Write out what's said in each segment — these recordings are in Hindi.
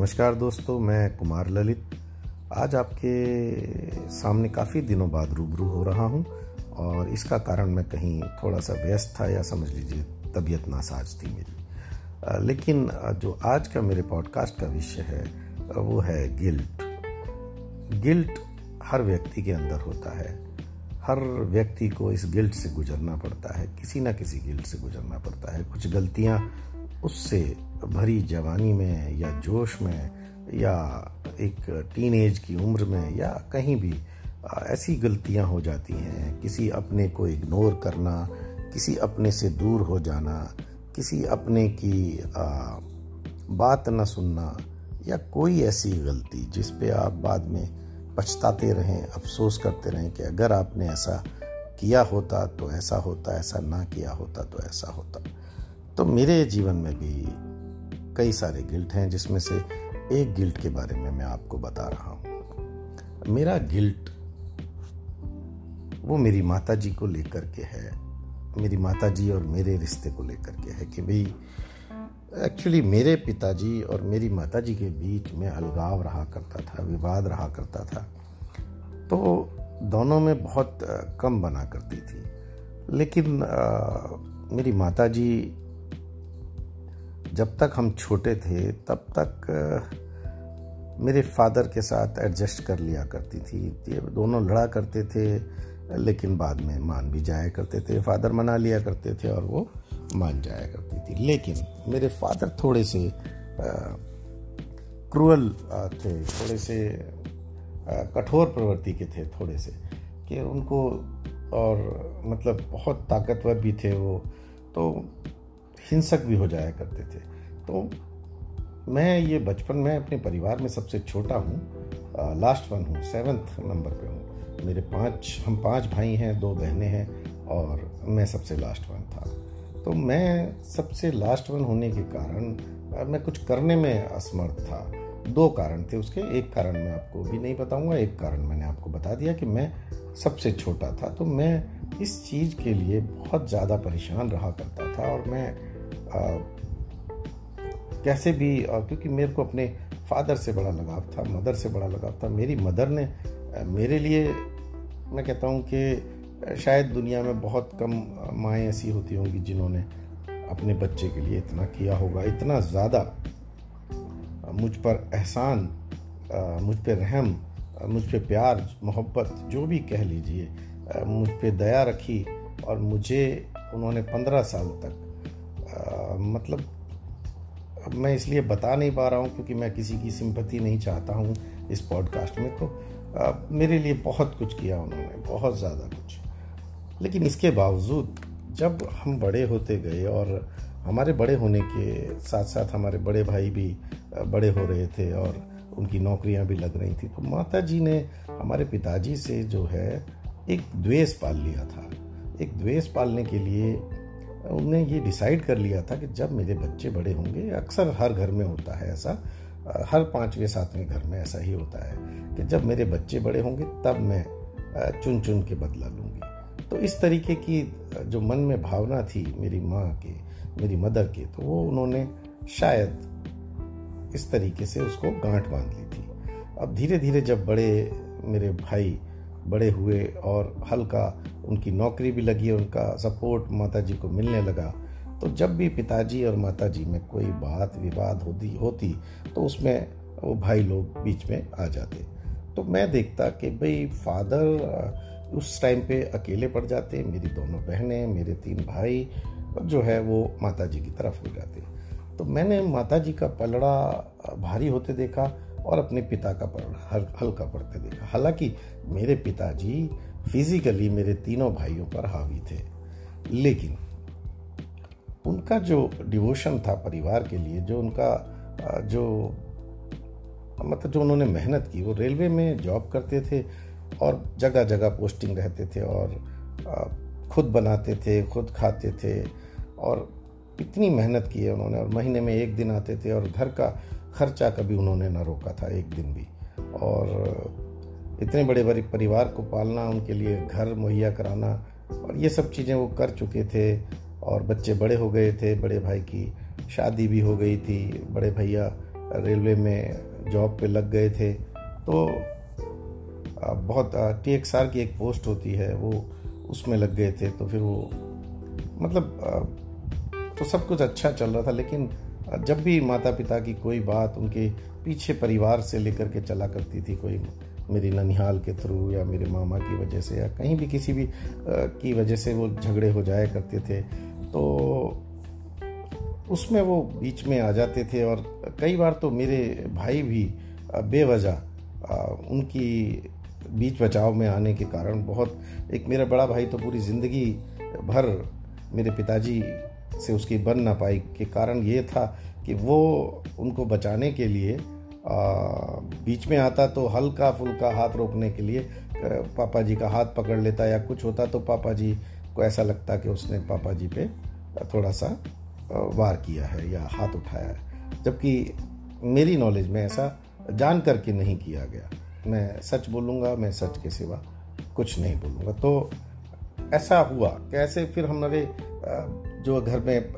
नमस्कार दोस्तों, मैं कुमार ललित। आज आपके सामने काफ़ी दिनों बाद रूबरू हो रहा हूँ और इसका कारण मैं कहीं थोड़ा सा व्यस्त था या समझ लीजिए तबीयत नासाज थी मेरी। लेकिन जो आज का मेरे पॉडकास्ट का विषय है वो है गिल्ट। गिल्ट हर व्यक्ति के अंदर होता है। हर व्यक्ति को इस गिल्ट से गुजरना पड़ता है, किसी ना किसी गिल्ट से गुजरना पड़ता है। कुछ गलतियाँ उससे भरी जवानी में या जोश में या एक टीन की उम्र में या कहीं भी ऐसी गलतियाँ हो जाती हैं। किसी अपने को इग्नोर करना, किसी अपने से दूर हो जाना, किसी अपने की बात न सुनना या कोई ऐसी गलती जिस पे आप बाद में पछताते रहें, अफसोस करते रहें कि अगर आपने ऐसा किया होता तो ऐसा होता, ऐसा ना किया होता तो ऐसा होता। तो मेरे जीवन में भी कई सारे गिल्ट हैं जिसमें से एक गिल्ट के बारे में मैं आपको बता रहा हूँ। मेरा गिल्ट वो मेरी माता जी को लेकर के है मेरी माता जी और मेरे रिश्ते को लेकर के है कि भाई एक्चुअली मेरे पिताजी और मेरी माता जी के बीच में अलगाव रहा करता था विवाद रहा करता था। तो दोनों में बहुत कम बना करती थी। लेकिन आ, मेरी माता जी जब तक हम छोटे थे, तब तक मेरे फादर के साथ एडजस्ट कर लिया करती थी। ये दोनों लड़ा करते थे, लेकिन बाद में मान भी जाया करते थे। फादर मना लिया करते थे और वो मान जाया करती थी। लेकिन मेरे फादर थोड़े से क्रूअल थे। थोड़े से कठोर प्रवृत्ति के थे थोड़े से, कि उनको और मतलब बहुत ताकतवर भी थे वो। तो हिंसक भी हो जाया करते थे। तो मैं ये बचपन, में अपने परिवार में सबसे छोटा हूँ लास्ट वन हूँ सेवन्थ नंबर पे हूँ। मेरे पाँच, हम पाँच भाई हैं, दो बहनें हैं और मैं सबसे लास्ट वन था। तो मैं सबसे लास्ट वन होने के कारण मैं कुछ करने में असमर्थ था। दो कारण थे उसके। एक कारण मैं आपको भी नहीं बताऊँगा, एक कारण मैंने आपको बता दिया कि मैं सबसे छोटा था। तो मैं इस चीज़ के लिए बहुत ज़्यादा परेशान रहा करता था और मैं कैसे भी क्योंकि मेरे को अपने फादर से बड़ा लगाव था, मदर से बड़ा लगाव था। मेरी मदर ने मेरे लिए, मैं कहता हूँ कि शायद दुनिया में बहुत कम माएँ ऐसी होती होंगी जिन्होंने अपने बच्चे के लिए इतना किया होगा। इतना ज़्यादा मुझ पर एहसान मुझ पर रहम मुझ पर प्यार, मोहब्बत, जो भी कह लीजिए मुझ पर दया रखी और मुझे उन्होंने पंद्रह साल तक मतलब अब मैं इसलिए बता नहीं पा रहा हूँ क्योंकि मैं किसी की सिंपति नहीं चाहता हूँ इस पॉडकास्ट में तो आ, मेरे लिए बहुत कुछ किया उन्होंने बहुत ज़्यादा कुछ। लेकिन इसके बावजूद जब हम बड़े होते गए और हमारे बड़े होने के साथ साथ हमारे बड़े भाई भी बड़े हो रहे थे और उनकी नौकरियाँ भी लग रही थी तो माता जी ने हमारे पिताजी से जो है एक द्वेष पाल लिया था। एक द्वेष पालने के लिए उन्होंने ये डिसाइड कर लिया था कि जब मेरे बच्चे बड़े होंगे, अक्सर हर घर में होता है ऐसा, हर पाँचवें, सातवें घर में ऐसा ही होता है कि जब मेरे बच्चे बड़े होंगे, तब मैं चुन चुन के बदला लूँगी। तो इस तरीके की जो मन में भावना थी मेरी माँ के, मेरी मदर के तो वो उन्होंने शायद इस तरीके से उसको गांठ बाँध ली थी। अब धीरे धीरे जब बड़े मेरे भाई बड़े हुए और हल्का उनकी नौकरी भी लगी, उनका सपोर्ट माता जी को मिलने लगा। तो जब भी पिताजी और माता जी में कोई बात विवाद होती होती तो उसमें वो भाई लोग बीच में आ जाते। तो मैं देखता कि भाई फादर उस टाइम पे अकेले पड़ जाते, मेरी दोनों बहनें, मेरे तीन भाई जो है वो माता जी की तरफ़ हो जाते। तो मैंने माता जी का पलड़ा भारी होते देखा और अपने पिता का पढ़ हल्का पढ़ते देखा। हालाँकि मेरे पिताजी फिजिकली मेरे तीनों भाइयों पर हावी थे। लेकिन उनका जो डिवोशन था परिवार के लिए, जो उनका जो मतलब जो उन्होंने मेहनत की, वो रेलवे में जॉब करते थे और जगह जगह पोस्टिंग रहते थे और खुद बनाते थे, खुद खाते थे और इतनी मेहनत की है उन्होंने। और महीने में एक दिन आते थे और घर का खर्चा कभी उन्होंने ना रोका था, एक दिन भी। और इतने बड़े बड़े परिवार को पालना, उनके लिए घर मुहैया कराना, और ये सब चीज़ें वो कर चुके थे, और बच्चे बड़े हो गए थे, बड़े भाई की शादी भी हो गई थी, बड़े भैया रेलवे में जॉब पे लग गए थे। तो बहुत टी एक्स आर की एक पोस्ट होती है, वो उसमें लग गए थे तो फिर वो मतलब तो सब कुछ अच्छा चल रहा था, लेकिन जब भी माता पिता की कोई बात उनके पीछे परिवार से लेकर के चला करती थी, कोई मेरी ननिहाल के थ्रू या मेरे मामा की वजह से या कहीं भी किसी भी की वजह से वो झगड़े हो जाया करते थे तो उसमें वो बीच में आ जाते थे और कई बार तो मेरे भाई भी बेवजह उनकी बीच बचाव में आने के कारण बहुत, एक मेरा बड़ा भाई तो पूरी ज़िंदगी भर मेरे पिताजी से उसकी बन ना पाई के कारण ये था कि वो उनको बचाने के लिए आ, बीच में आता तो हल्का फुल्का हाथ रोकने के लिए पापा जी का हाथ पकड़ लेता या कुछ होता तो पापा जी को ऐसा लगता कि उसने पापा जी पे थोड़ा सा वार किया है या हाथ उठाया है। जबकि मेरी नॉलेज में ऐसा जान करके नहीं किया गया। मैं सच बोलूँगा मैं सच के सिवा कुछ नहीं बोलूँगा। तो ऐसा हुआ। कैसे फिर हमारे जो घर में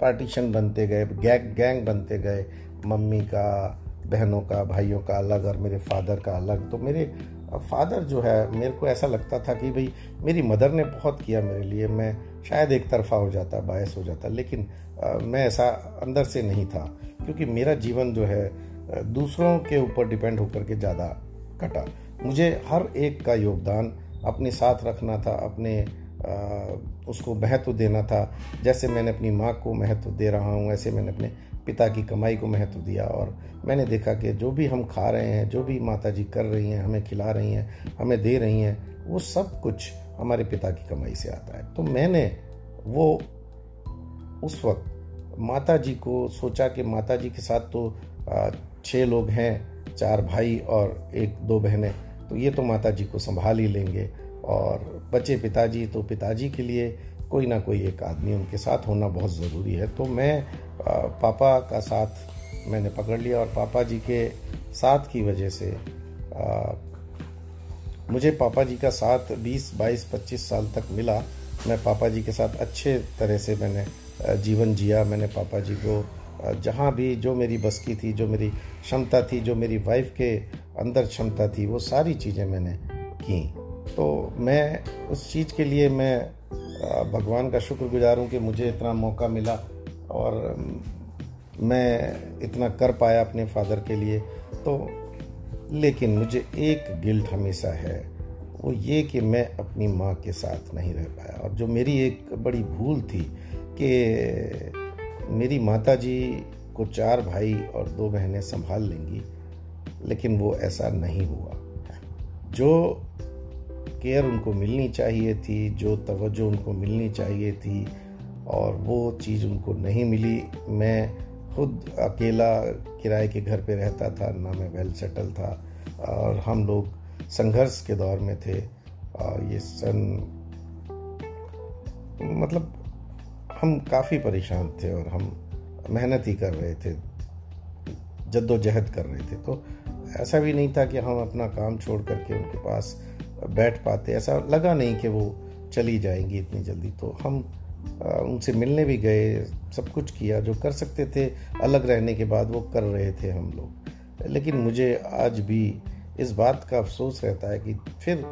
पार्टीशन बनते गए, गैंग गैंग बनते गए, मम्मी का, बहनों का, भाइयों का अलग और मेरे फादर का अलग तो मेरे फादर जो है, मेरे को ऐसा लगता था कि भाई, मेरी मदर ने बहुत किया मेरे लिए, मैं शायद एक तरफा हो जाता, बायस हो जाता, लेकिन मैं ऐसा अंदर से नहीं था, क्योंकि मेरा जीवन जो है दूसरों के ऊपर डिपेंड होकर के ज़्यादा कटा। मुझे हर एक का योगदान अपने साथ रखना था, अपने उसको महत्व देना था। जैसे मैंने अपनी माँ को महत्व दे रहा हूँ ऐसे मैंने अपने पिता की कमाई को महत्व दिया और मैंने देखा कि जो भी हम खा रहे हैं, जो भी माता जी कर रही हैं, हमें खिला रही हैं, हमें दे रही हैं, वो सब कुछ हमारे पिता की कमाई से आता है। तो मैंने वो उस वक्त माता जी को सोचा कि माता जी के साथ तो छः लोग हैं, चार भाई और एक दो बहनें तो ये तो माता जी को संभाल ही लेंगे। और बचे पिताजी तो पिताजी के लिए कोई ना कोई एक आदमी उनके साथ होना बहुत ज़रूरी है। तो मैं पापा का साथ मैंने पकड़ लिया और पापा जी के साथ की वजह से मुझे पापा जी का साथ 20, 22, 25 साल तक मिला। मैं पापा जी के साथ अच्छे तरह से मैंने जीवन जिया। मैंने पापा जी को जहाँ भी जो मेरी बस की थी जो मेरी क्षमता थी जो मेरी वाइफ के अंदर क्षमता थी वो सारी चीज़ें मैंने की। तो मैं उस चीज़ के लिए मैं भगवान का शुक्रगुजार हूँ कि मुझे इतना मौका मिला और मैं इतना कर पाया अपने फादर के लिए। तो लेकिन मुझे एक गिल्ट हमेशा है, वो ये कि मैं अपनी माँ के साथ नहीं रह पाया। और जो मेरी एक बड़ी भूल थी कि मेरी माता जी को चार भाई और दो बहनें संभाल लेंगी, लेकिन वो ऐसा नहीं हुआ। जो केयर उनको मिलनी चाहिए थी, जो तवज्जो उनको मिलनी चाहिए थी, और वो चीज़ उनको नहीं मिली। मैं खुद अकेला किराए के घर पे रहता था, ना मैं वेल सेटल था, और हम लोग संघर्ष के दौर में थे, और ये सन मतलब हम काफ़ी परेशान थे और हम मेहनत ही कर रहे थे, जद्दोजहद कर रहे थे। तो ऐसा भी नहीं था कि हम अपना काम छोड़ करके उनके पास बैठ पाते ऐसा लगा नहीं कि वो चली जाएँगी इतनी जल्दी। तो हम उनसे मिलने भी गए सब कुछ किया जो कर सकते थे अलग रहने के बाद वो कर रहे थे हम लोग। लेकिन मुझे आज भी इस बात का अफसोस रहता है कि फिर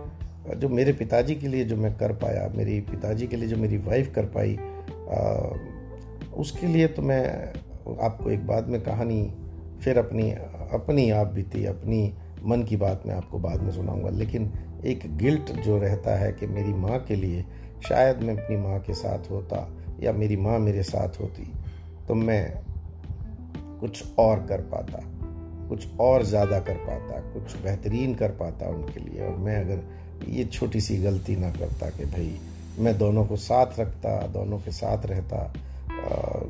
जो मेरे पिताजी के लिए जो मैं कर पाया मेरी पिताजी के लिए जो मेरी वाइफ कर पाई आ, उसके लिए तो मैं आपको एक बाद में कहानी फिर अपनी अपनी आप बीती अपनी मन की बात मैं आपको बाद में सुनाऊँगा। लेकिन एक गिल्ट जो रहता है कि मेरी माँ के लिए शायद मैं अपनी माँ के साथ होता या मेरी माँ मेरे साथ होती तो मैं कुछ और कर पाता कुछ और ज़्यादा कर पाता कुछ बेहतरीन कर पाता उनके लिए। और मैं अगर ये छोटी सी गलती ना करता कि भाई मैं दोनों को साथ रखता दोनों के साथ रहता आ,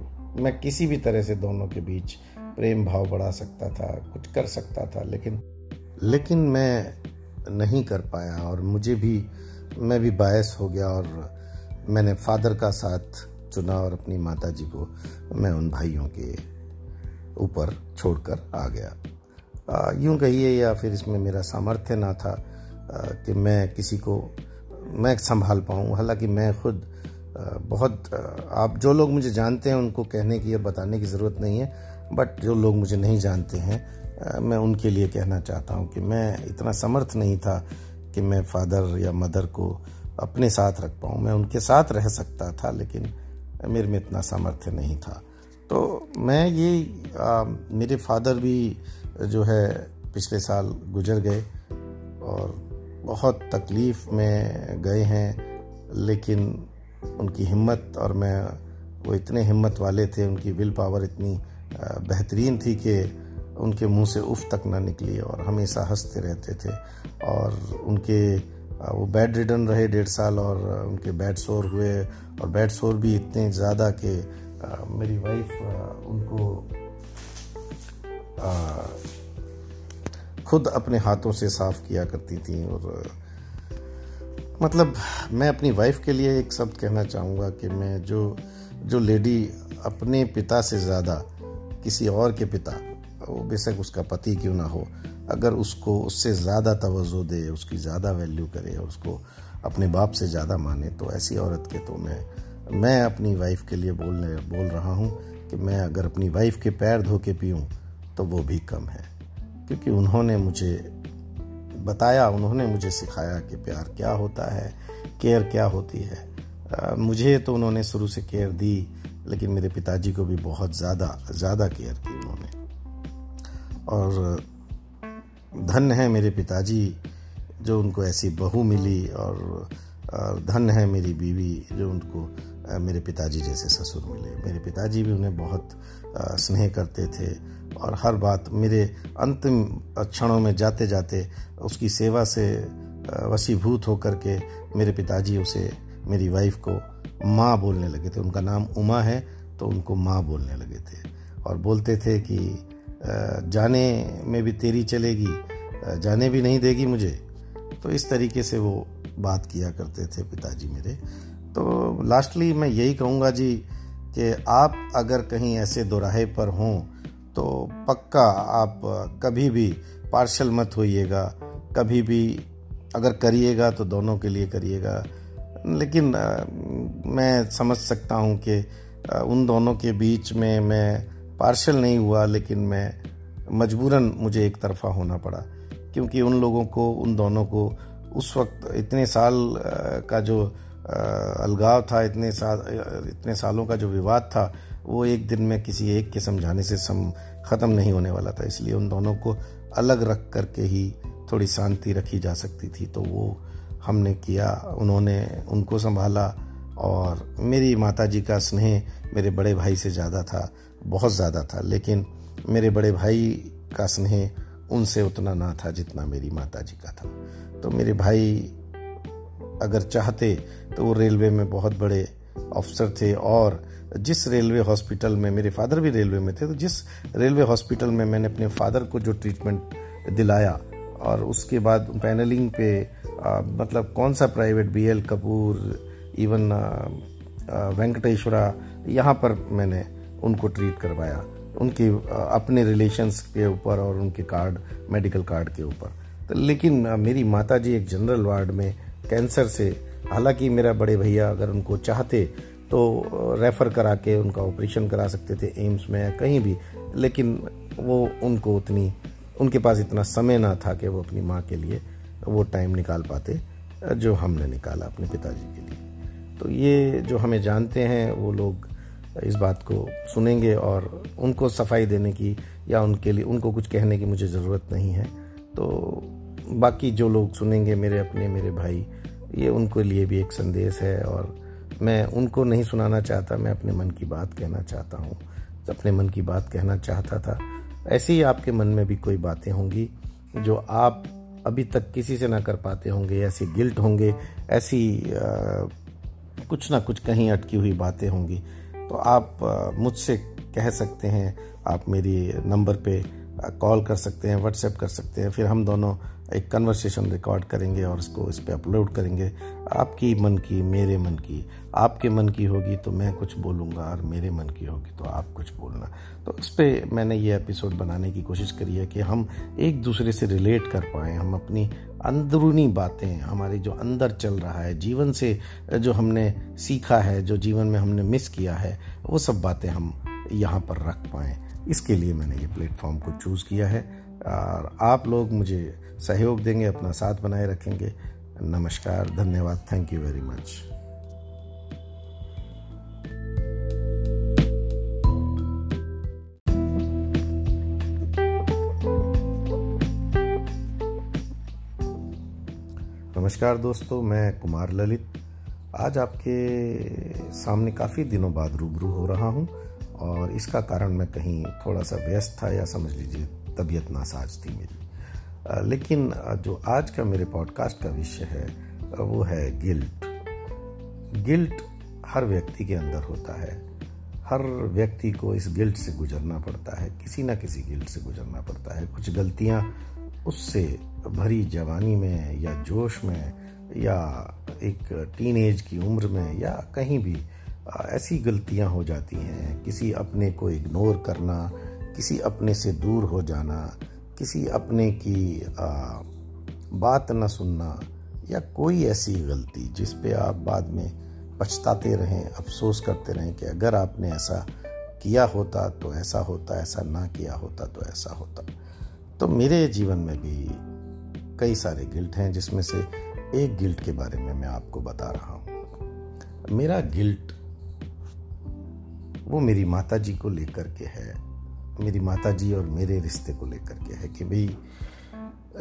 मैं किसी भी तरह से दोनों के बीच प्रेम भाव बढ़ा सकता था कुछ कर सकता था लेकिन लेकिन मैं नहीं कर पाया और मुझे भी, मैं भी बायस हो गया और मैंने फादर का साथ चुना और अपनी माता जी को मैं उन भाइयों के ऊपर छोड़कर आ गया। यूँ कहिए या फिर इसमें मेरा सामर्थ्य ना था कि मैं किसी को, मैं संभाल पाऊँ। हालाँकि मैं खुद बहुत आप जो लोग मुझे जानते हैं उनको कहने की या बताने की ज़रूरत नहीं है बट जो लोग मुझे नहीं जानते हैं मैं उनके लिए कहना चाहता हूँ कि मैं इतना समर्थ नहीं था कि मैं फादर या मदर को अपने साथ रख पाऊँ। मैं उनके साथ रह सकता था लेकिन मेरे में इतना सामर्थ्य नहीं था। तो मैं ये आ, मेरे फादर भी जो है पिछले साल गुजर गए और बहुत तकलीफ़ में गए हैं लेकिन उनकी हिम्मत और मैं वो इतने हिम्मत वाले थे उनकी विल पावर इतनी बेहतरीन थी कि उनके मुँह से उफ तक ना निकली और हमेशा हँसते रहते थे और उनके वो बेड रिडन रहे डेढ़ साल और उनके बेड शोर हुए और बेड शोर भी इतने ज़्यादा कि मेरी वाइफ उनको खुद अपने हाथों से साफ़ किया करती थी और मतलब मैं अपनी वाइफ के लिए एक शब्द कहना चाहूँगा कि मैं जो जो लेडी अपने पिता से ज़्यादा, किसी और के पिता वो बेशक उसका पति क्यों ना हो अगर उसको उससे ज़्यादा तवज्जो दे उसकी ज़्यादा वैल्यू करे और उसको अपने बाप से ज़्यादा माने तो ऐसी औरत के तो मैं मैं अपनी वाइफ के लिए बोलने बोल रहा हूँ कि मैं अगर अपनी वाइफ के पैर धो के पीऊँ तो वो भी कम है। क्योंकि उन्होंने मुझे बताया उन्होंने मुझे सिखाया कि प्यार क्या होता है केयर क्या होती है। आ, मुझे तो उन्होंने शुरू से केयर दी लेकिन मेरे पिताजी को भी बहुत ज़्यादा ज़्यादा केयर की और धन है मेरे पिताजी जो उनको ऐसी बहू मिली और धन है मेरी बीवी जो उनको मेरे पिताजी जैसे ससुर मिले। मेरे पिताजी भी उन्हें बहुत स्नेह करते थे और हर बात मेरे अंतिम क्षणों में जाते जाते उसकी सेवा से वसीभूत होकर के मेरे पिताजी उसे, मेरी वाइफ को माँ बोलने लगे थे। उनका नाम उमा है तो उनको माँ बोलने लगे थे। और बोलते थे कि जाने में भी तेरी चलेगी जाने भी नहीं देगी मुझे। तो इस तरीके से वो बात किया करते थे पिताजी मेरे। तो लास्टली मैं यही कहूँगा जी कि आप अगर कहीं ऐसे दोराहे पर हों तो पक्का आप कभी भी पार्शल मत होइएगा, कभी भी अगर करिएगा तो दोनों के लिए करिएगा। लेकिन मैं समझ सकता हूँ कि उन दोनों के बीच में मैं पार्शल नहीं हुआ, लेकिन मैं मजबूरन मुझे एक तरफा होना पड़ा, क्योंकि उन लोगों को, उन दोनों को उस वक्त इतने साल का जो अलगाव था, इतने साल इतने सालों का जो विवाद था, वो एक दिन में किसी एक के समझाने से सम, ख़त्म नहीं होने वाला था। इसलिए उन दोनों को अलग रख करके ही थोड़ी शांति रखी जा सकती थी। तो वो हमने किया, उन्होंने उनको संभाला, और मेरी माता जी का स्नेह मेरे बड़े भाई से ज़्यादा था। बहुत ज़्यादा था लेकिन मेरे बड़े भाई का स्नेह उनसे उतना ना था जितना मेरी माता जी का था। तो मेरे भाई अगर चाहते तो वो रेलवे में बहुत बड़े अफसर थे और जिस रेलवे हॉस्पिटल में मेरे फादर भी रेलवे में थे तो जिस रेलवे हॉस्पिटल में मैंने अपने फादर को जो ट्रीटमेंट दिलाया और उसके बाद पैनलिंग पे आ, मतलब कौन सा private B L Kapoor even Venkateshwara यहाँ पर मैंने उनको ट्रीट करवाया। उनके अपने रिलेशंस के ऊपर और उनके कार्ड मेडिकल कार्ड के ऊपर। तो लेकिन मेरी माता जी एक जनरल वार्ड में कैंसर से, हालाँकि मेरा बड़े भैया अगर उनको चाहते तो रेफ़र करा के उनका ऑपरेशन करा सकते थे एम्स में या कहीं भी। लेकिन वो उनको उतनी, उनके पास इतना समय ना था कि वो अपनी माँ के लिए वो टाइम निकाल पाते, जो हमने निकाला अपने पिताजी के लिए। तो ये जो हमें जानते हैं, वो लोग इस बात को सुनेंगे और उनको सफ़ाई देने की या उनके लिए उनको कुछ कहने की मुझे ज़रूरत नहीं है। तो बाकी जो लोग सुनेंगे मेरे अपने मेरे भाई ये उनके लिए भी एक संदेश है और मैं उनको नहीं सुनाना चाहता मैं अपने मन की बात कहना चाहता हूँ। अपने मन की बात कहना चाहता था। ऐसे ही आपके मन में भी कोई बातें होंगी जो आप अभी तक किसी से ना कर पाते होंगे ऐसे गिल्ट होंगे ऐसी आ, कुछ ना कुछ कहीं अटकी हुई बातें होंगी। तो आप मुझसे कह सकते हैं, आप मेरी नंबर पे कॉल कर सकते हैं, व्हाट्सएप कर सकते हैं, फिर हम दोनों एक कन्वर्सेशन रिकॉर्ड करेंगे और उसको इस पर अपलोड करेंगे। आपकी मन की, मेरे मन की आपके मन की होगी तो मैं कुछ बोलूँगा और मेरे मन की होगी तो आप कुछ बोलना। तो इस पर मैंने ये एपिसोड बनाने की कोशिश करी है कि हम एक दूसरे से रिलेट कर पाएँ, हम अपनी अंदरूनी बातें, हमारे जो अंदर चल रहा है, जीवन से, जो हमने सीखा है, जो जीवन में हमने मिस किया है, वो सब बातें हम यहाँ पर रख पाएँ। इसके लिए मैंने ये प्लेटफॉर्म को चूज़ किया है और आप लोग मुझे सहयोग देंगे, अपना साथ बनाए रखेंगे। नमस्कार, धन्यवाद। थैंक यू वेरी मच नमस्कार दोस्तों, मैं कुमार ललित। आज आपके सामने काफ़ी दिनों बाद रूबरू हो रहा हूँ और इसका कारण मैं कहीं थोड़ा सा व्यस्त था या समझ लीजिए तबीयत नासाज थी मेरी। लेकिन जो आज का मेरे पॉडकास्ट का विषय है वो है गिल्ट। गिल्ट हर व्यक्ति के अंदर होता है। हर व्यक्ति को इस गिल्ट से गुजरना पड़ता है, किसी ना किसी गिल्ट से गुजरना पड़ता है। कुछ गलतियाँ उससे भरी जवानी में या जोश में या एक टीन एज की उम्र में या कहीं भी ऐसी गलतियाँ हो जाती हैं। किसी अपने को इग्नोर करना किसी अपने से दूर हो जाना किसी अपने की आ, बात न सुनना या कोई ऐसी गलती जिस पे आप बाद में पछताते रहें अफसोस करते रहें कि अगर आपने ऐसा किया होता तो ऐसा होता ऐसा ना किया होता तो ऐसा होता। तो मेरे जीवन में भी कई सारे गिल्ट हैं जिसमें से एक गिल्ट के बारे में मैं आपको बता रहा हूँ। मेरा गिल्ट वो मेरी माता जी को लेकर के है मेरी माता जी और मेरे रिश्ते को लेकर के है कि भाई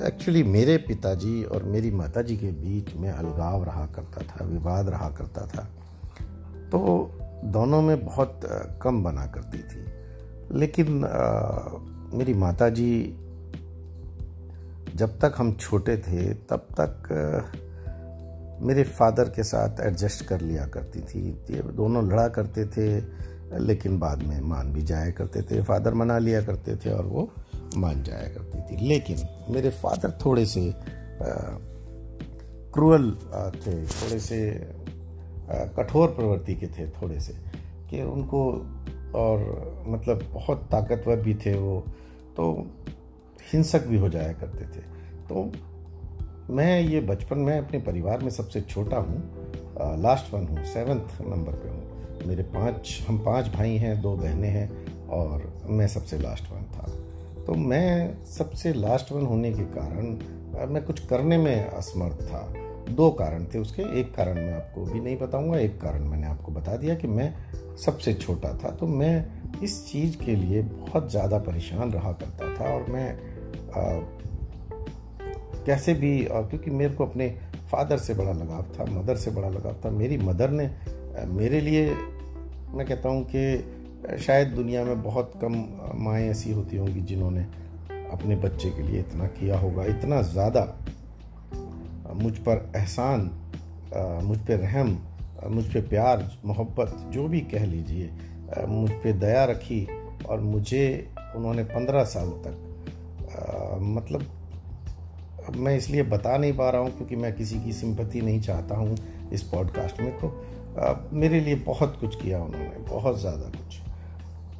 एक्चुअली मेरे पिताजी और मेरी माता जी के बीच में अलगाव रहा करता था विवाद रहा करता था। तो दोनों में बहुत कम बना करती थी। लेकिन आ, मेरी माता जी जब तक हम छोटे थे, तब तक मेरे फादर के साथ एडजस्ट कर लिया करती थी। ये दोनों लड़ा करते थे, लेकिन बाद में मान भी जाया करते थे। फादर मना लिया करते थे और वो मान जाया करती थी। लेकिन मेरे फादर थोड़े से क्रूअल थे। थोड़े से कठोर प्रवृत्ति के थे थोड़े से, कि उनको और मतलब बहुत ताकतवर भी थे वो। तो हिंसक भी हो जाया करते थे। तो मैं ये बचपन में अपने परिवार में सबसे छोटा हूँ लास्ट वन हूँ सेवन्थ नंबर पे हूँ। मेरे पाँच, हम पाँच भाई हैं, दो बहनें हैं और मैं सबसे लास्ट वन था। तो मैं सबसे लास्ट वन होने के कारण मैं कुछ करने में असमर्थ था। दो कारण थे उसके। एक कारण मैं आपको भी नहीं बताऊँगा, एक कारण मैंने आपको बता दिया कि मैं सबसे छोटा था। तो मैं इस चीज़ के लिए बहुत ज़्यादा परेशान रहा करता था और मैं कैसे भी क्योंकि मेरे को अपने फादर से बड़ा लगाव था, मदर से बड़ा लगाव था। मेरी मदर ने मेरे लिए, मैं कहता हूँ कि शायद दुनिया में बहुत कम माएँ ऐसी होती होंगी जिन्होंने अपने बच्चे के लिए इतना किया होगा, इतना ज़्यादा मुझ पर एहसान मुझ पर रहम मुझ पर प्यार, मोहब्बत, जो भी कह लीजिए मुझ पर दया रखी, और मुझे उन्होंने पंद्रह साल तक मतलब मैं इसलिए बता नहीं पा रहा हूँ क्योंकि मैं किसी की सिंपति नहीं चाहता हूँ इस पॉडकास्ट में तो आ, मेरे लिए बहुत कुछ किया उन्होंने बहुत ज़्यादा कुछ।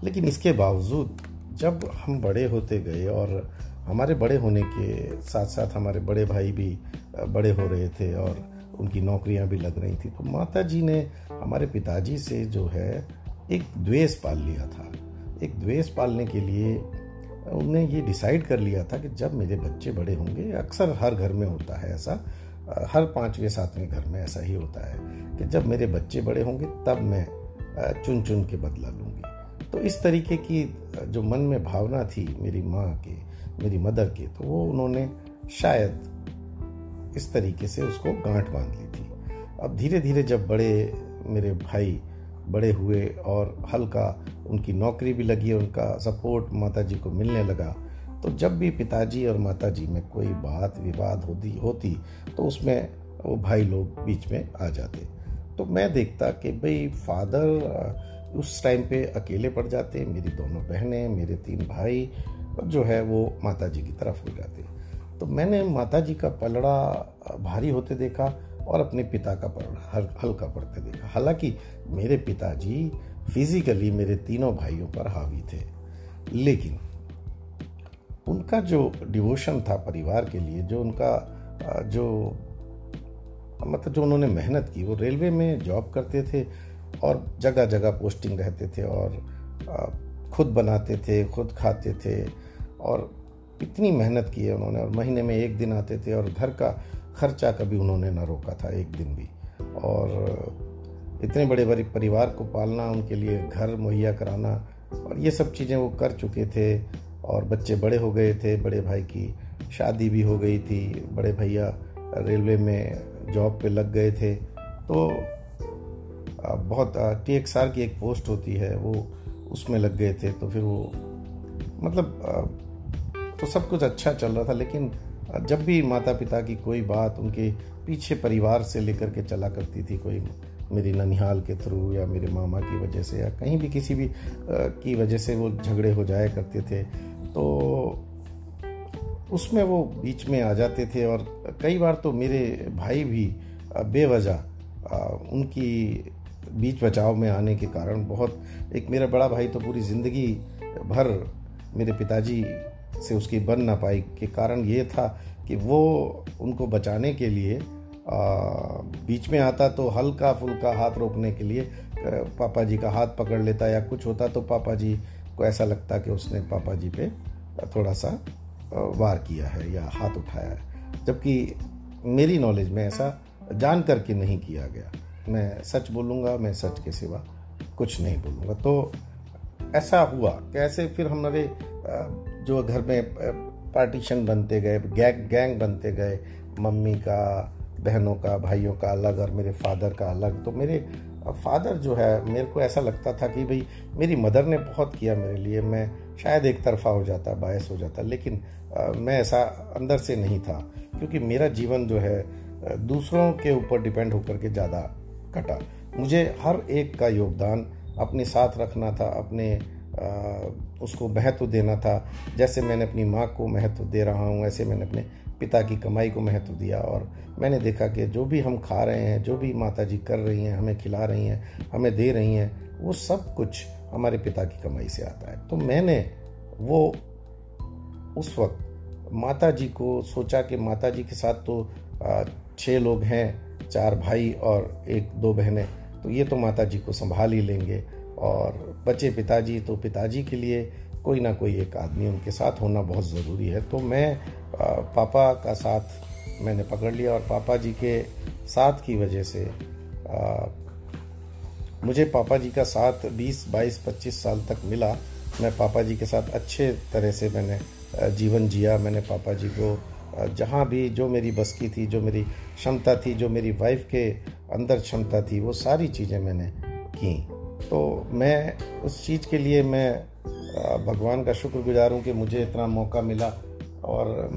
लेकिन इसके बावजूद जब हम बड़े होते गए और हमारे बड़े होने के साथ साथ हमारे बड़े भाई भी बड़े हो रहे थे और उनकी नौकरियाँ भी लग रही थी तो माता जी ने हमारे पिताजी से जो है एक द्वेष पाल लिया था। एक द्वेष पालने के लिए उनने ये डिसाइड कर लिया था कि जब मेरे बच्चे बड़े होंगे, अक्सर हर घर में होता है ऐसा, हर पाँचवें, सातवें घर में ऐसा ही होता है कि जब मेरे बच्चे बड़े होंगे, तब मैं चुन चुन के बदला लूँगी। तो इस तरीके की जो मन में भावना थी मेरी माँ के, मेरी मदर के तो वो उन्होंने शायद इस तरीके से उसको गांठ बाँध ली थी। अब धीरे धीरे जब बड़े मेरे भाई बड़े हुए और हल्का उनकी नौकरी भी लगी, उनका सपोर्ट माता जी को मिलने लगा। तो जब भी पिताजी और माता जी में कोई बात विवाद होती होती तो उसमें वो भाई लोग बीच में आ जाते। तो मैं देखता कि भाई फादर उस टाइम पे अकेले पड़ जाते, मेरी दोनों बहनें, मेरे तीन भाई, और जो है वो माता जी की तरफ़ हो जाते। तो मैंने माता जी का पलड़ा भारी होते देखा और अपने पिता का पलड़ा हल्का पढ़ते देखा। हालाँकि मेरे पिताजी फिजिकली मेरे तीनों भाइयों पर हावी थे। लेकिन उनका जो डिवोशन था परिवार के लिए, जो उनका जो मतलब जो उन्होंने मेहनत की, वो रेलवे में जॉब करते थे और जगह जगह पोस्टिंग रहते थे और खुद बनाते थे, खुद खाते थे और इतनी मेहनत की है उन्होंने और महीने में एक दिन आते थे और घर का खर्चा कभी उन्होंने ना रोका था एक दिन भी। और इतने बड़े बड़े परिवार को पालना, उनके लिए घर मुहैया कराना, और ये सब चीज़ें वो कर चुके थे, और बच्चे बड़े हो गए थे, बड़े भाई की शादी भी हो गई थी, बड़े भैया रेलवे में जॉब पे लग गए थे। तो बहुत टी एक्स आर की एक पोस्ट होती है, वो उसमें लग गए थे तो फिर वो मतलब तो सब कुछ अच्छा चल रहा था, लेकिन जब भी माता पिता की कोई बात उनके पीछे परिवार से लेकर के चला करती थी, कोई मेरी ननिहाल के थ्रू या मेरे मामा की वजह से या कहीं भी किसी भी की वजह से वो झगड़े हो जाया करते थे तो उसमें वो बीच में आ जाते थे और कई बार तो मेरे भाई भी बेवजह उनकी बीच बचाव में आने के कारण बहुत, एक मेरा बड़ा भाई तो पूरी ज़िंदगी भर मेरे पिताजी से उसकी बन ना पाई के कारण ये था कि वो उनको बचाने के लिए बीच में आता तो हल्का फुल्का हाथ रोकने के लिए पापा जी का हाथ पकड़ लेता या कुछ होता तो पापा जी को ऐसा लगता कि उसने पापा जी पे थोड़ा सा वार किया है या हाथ उठाया है। जबकि मेरी नॉलेज में ऐसा जान करके नहीं किया गया। मैं सच बोलूँगा, मैं सच के सिवा कुछ नहीं बोलूँगा। तो ऐसा हुआ। कैसे फिर हमारे जो घर में पार्टीशन बनते गए, गैंग गैंग बनते गए, मम्मी का बहनों का भाइयों का अलग और मेरे फादर का अलग। तो मेरे फादर जो है मेरे को ऐसा लगता था कि भाई मेरी मदर ने बहुत किया मेरे लिए। मैं शायद एक तरफा हो जाता बायस हो जाता लेकिन मैं ऐसा अंदर से नहीं था क्योंकि मेरा जीवन जो है दूसरों के ऊपर डिपेंड होकर के ज़्यादा कटा। मुझे हर एक का योगदान अपने साथ रखना था अपने आ, उसको महत्व देना था। जैसे मैंने अपनी माँ को महत्व दे रहा हूँ ऐसे मैंने अपने पिता की कमाई को महत्व दिया और मैंने देखा कि जो भी हम खा रहे हैं, जो भी माता जी कर रही हैं, हमें खिला रही हैं, हमें दे रही हैं, वो सब कुछ हमारे पिता की कमाई से आता है। तो मैंने वो उस वक्त माता जी को सोचा कि माता जी के साथ तो छः लोग हैं, चार भाई और एक दो बहनें तो ये तो माता जी को संभाल ही लेंगे। और बचे पिताजी तो पिताजी के लिए कोई ना कोई एक आदमी उनके साथ होना बहुत ज़रूरी है। तो मैं पापा का साथ मैंने पकड़ लिया और पापा जी के साथ की वजह से मुझे पापा जी का साथ 20, 22, 25 साल तक मिला। मैं पापा जी के साथ अच्छे तरह से मैंने जीवन जिया। मैंने पापा जी को जहाँ भी जो मेरी बस की थी जो मेरी क्षमता थी जो मेरी वाइफ के अंदर क्षमता थी वो सारी चीज़ें मैंने की। तो मैं उस चीज़ के लिए मैं भगवान का शुक्रगुजार हूँ कि मुझे इतना मौका मिला और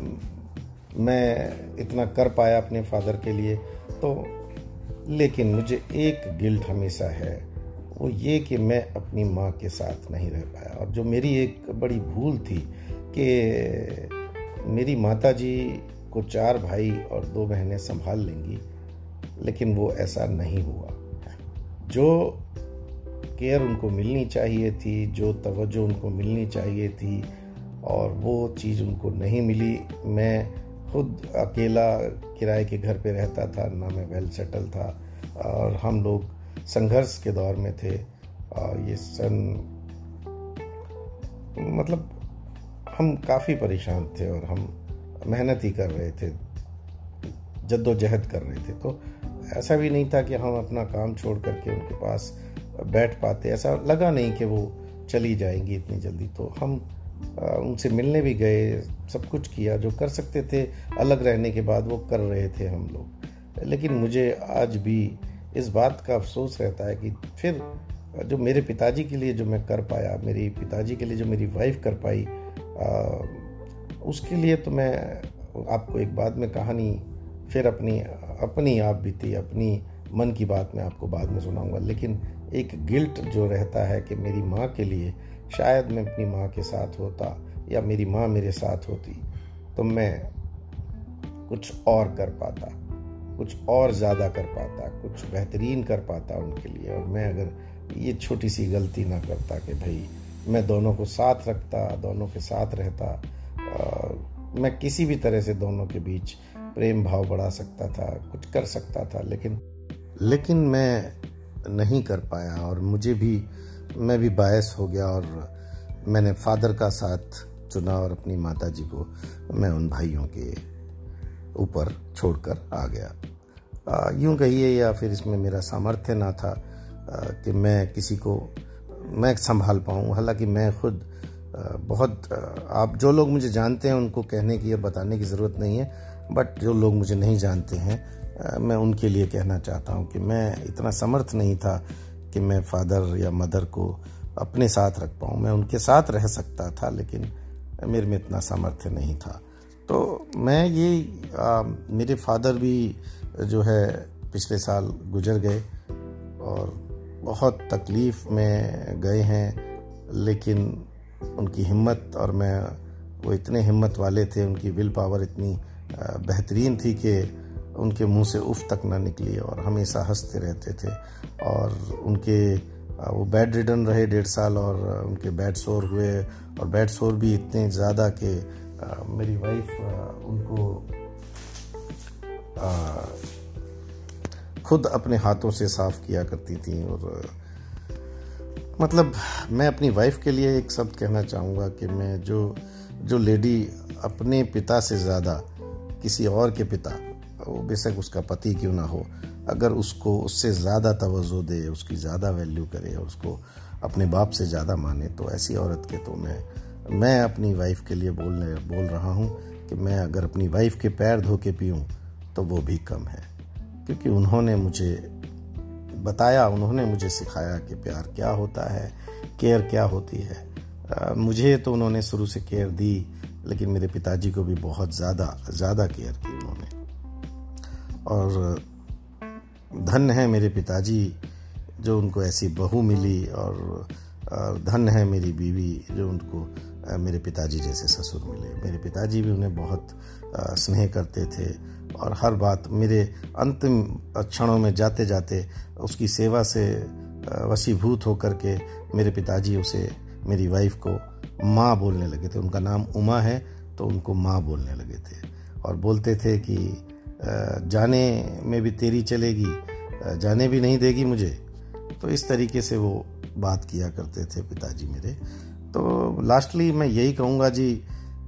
मैं इतना कर पाया अपने फादर के लिए। तो लेकिन मुझे एक गिल्ट हमेशा है, वो ये कि मैं अपनी माँ के साथ नहीं रह पाया। और जो मेरी एक बड़ी भूल थी कि मेरी माता जी को चार भाई और दो बहनें संभाल लेंगी, लेकिन वो ऐसा नहीं हुआ। जो केयर उनको मिलनी चाहिए थी, जो तवज्जो उनको मिलनी चाहिए थी, और वो चीज़ उनको नहीं मिली। मैं खुद अकेला किराए के घर पे रहता था, ना मैं वेल सेटल था, और हम लोग संघर्ष के दौर में थे, और ये सन मतलब हम काफ़ी परेशान थे, और हम मेहनत ही कर रहे थे, जद्दोजहद कर रहे थे। तो ऐसा भी नहीं था कि हम अपना काम छोड़ करके उनके पास बैठ पाते ऐसा लगा नहीं कि वो चली जाएँगी इतनी जल्दी। तो हम उनसे मिलने भी गए सब कुछ किया जो कर सकते थे अलग रहने के बाद वो कर रहे थे हम लोग। लेकिन मुझे आज भी इस बात का अफसोस रहता है कि फिर जो मेरे पिताजी के लिए जो मैं कर पाया मेरी पिताजी के लिए जो मेरी वाइफ कर पाई आ, उसके लिए तो मैं आपको एक बाद में कहानी फिर अपनी अपनी आप बीती अपनी मन की बात मैं आपको बाद में सुनाऊँगा। लेकिन एक गिल्ट जो रहता है कि मेरी माँ के लिए शायद मैं अपनी माँ के साथ होता या मेरी माँ मेरे साथ होती तो मैं कुछ और कर पाता कुछ और ज़्यादा कर पाता कुछ बेहतरीन कर पाता उनके लिए। और मैं अगर ये छोटी सी गलती ना करता कि भाई मैं दोनों को साथ रखता दोनों के साथ रहता आ, मैं किसी भी तरह से दोनों के बीच प्रेम भाव बढ़ा सकता था कुछ कर सकता था लेकिन लेकिन मैं नहीं कर पाया और मुझे भी मैं भी बायस हो गया और मैंने फादर का साथ चुना और अपनी माता जी को मैं उन भाइयों के ऊपर छोड़कर आ गया। यूँ कहिए या फिर इसमें मेरा सामर्थ्य ना था आ, कि मैं किसी को मैं संभाल पाऊँ। हालाँकि मैं खुद बहुत आप जो लोग मुझे जानते हैं उनको कहने की या बताने की ज़रूरत नहीं है बट जो लोग मुझे नहीं जानते हैं मैं उनके लिए कहना चाहता हूँ कि मैं इतना समर्थ नहीं था कि मैं फादर या मदर को अपने साथ रख पाऊँ। मैं उनके साथ रह सकता था लेकिन मेरे में इतना सामर्थ्य नहीं था। तो मैं ये आ, मेरे फादर भी जो है पिछले साल गुजर गए और बहुत तकलीफ़ में गए हैं लेकिन उनकी हिम्मत और मैं वो इतने हिम्मत वाले थे उनकी विल पावर इतनी बेहतरीन थी कि उनके मुँह से उफ तक ना निकली और हमेशा हँसते रहते थे और उनके वो बेड रिडन रहे डेढ़ साल और उनके बेड शोर हुए और बेड शोर भी इतने ज़्यादा कि मेरी वाइफ उनको खुद अपने हाथों से साफ़ किया करती थी और मतलब मैं अपनी वाइफ के लिए एक शब्द कहना चाहूँगा कि मैं जो जो लेडी अपने पिता से ज़्यादा, किसी और के पिता वो बेशक उसका पति क्यों ना हो अगर उसको उससे ज़्यादा तवज्जो दे उसकी ज़्यादा वैल्यू करे और उसको अपने बाप से ज़्यादा माने तो ऐसी औरत के तो मैं मैं अपनी वाइफ के लिए बोलने बोल रहा हूँ कि मैं अगर अपनी वाइफ के पैर धो के पीऊँ तो वो भी कम है। क्योंकि उन्होंने मुझे बताया उन्होंने मुझे सिखाया कि प्यार क्या होता है केयर क्या होती है। आ, मुझे तो उन्होंने शुरू से केयर दी लेकिन मेरे पिताजी को भी बहुत ज़्यादा ज़्यादा केयर की। और धन है मेरे पिताजी, जो उनको ऐसी बहू मिली और धन है मेरी बीवी, जो उनको मेरे पिताजी जैसे ससुर मिले। मेरे पिताजी भी उन्हें बहुत स्नेह करते थे और हर बात मेरे अंतिम क्षणों में जाते जाते उसकी सेवा से वसीभूत होकर के मेरे पिताजी उसे, मेरी वाइफ को माँ बोलने लगे थे। उनका नाम उमा है तो उनको माँ बोलने लगे थे। और बोलते थे कि जाने में भी तेरी चलेगी जाने भी नहीं देगी मुझे। तो इस तरीके से वो बात किया करते थे पिताजी मेरे। तो लास्टली मैं यही कहूँगा जी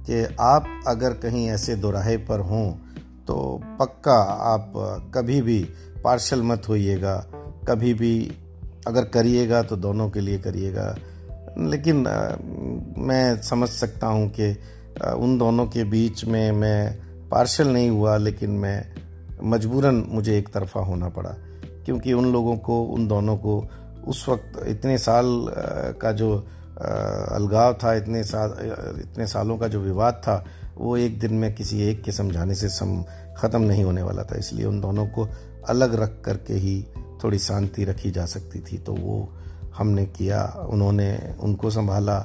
कि आप अगर कहीं ऐसे दोराहे पर हों तो पक्का आप कभी भी पार्शल मत होइएगा, कभी भी अगर करिएगा तो दोनों के लिए करिएगा। लेकिन मैं समझ सकता हूँ कि उन दोनों के बीच में मैं पार्शल नहीं हुआ, लेकिन मैं मजबूरन मुझे एक तरफा होना पड़ा, क्योंकि उन लोगों को, उन दोनों को उस वक्त इतने साल का जो अलगाव था, इतने साल इतने सालों का जो विवाद था, वो एक दिन में किसी एक के समझाने से सम, ख़त्म नहीं होने वाला था। इसलिए उन दोनों को अलग रख करके ही थोड़ी शांति रखी जा सकती थी। तो वो हमने किया, उन्होंने उनको संभाला,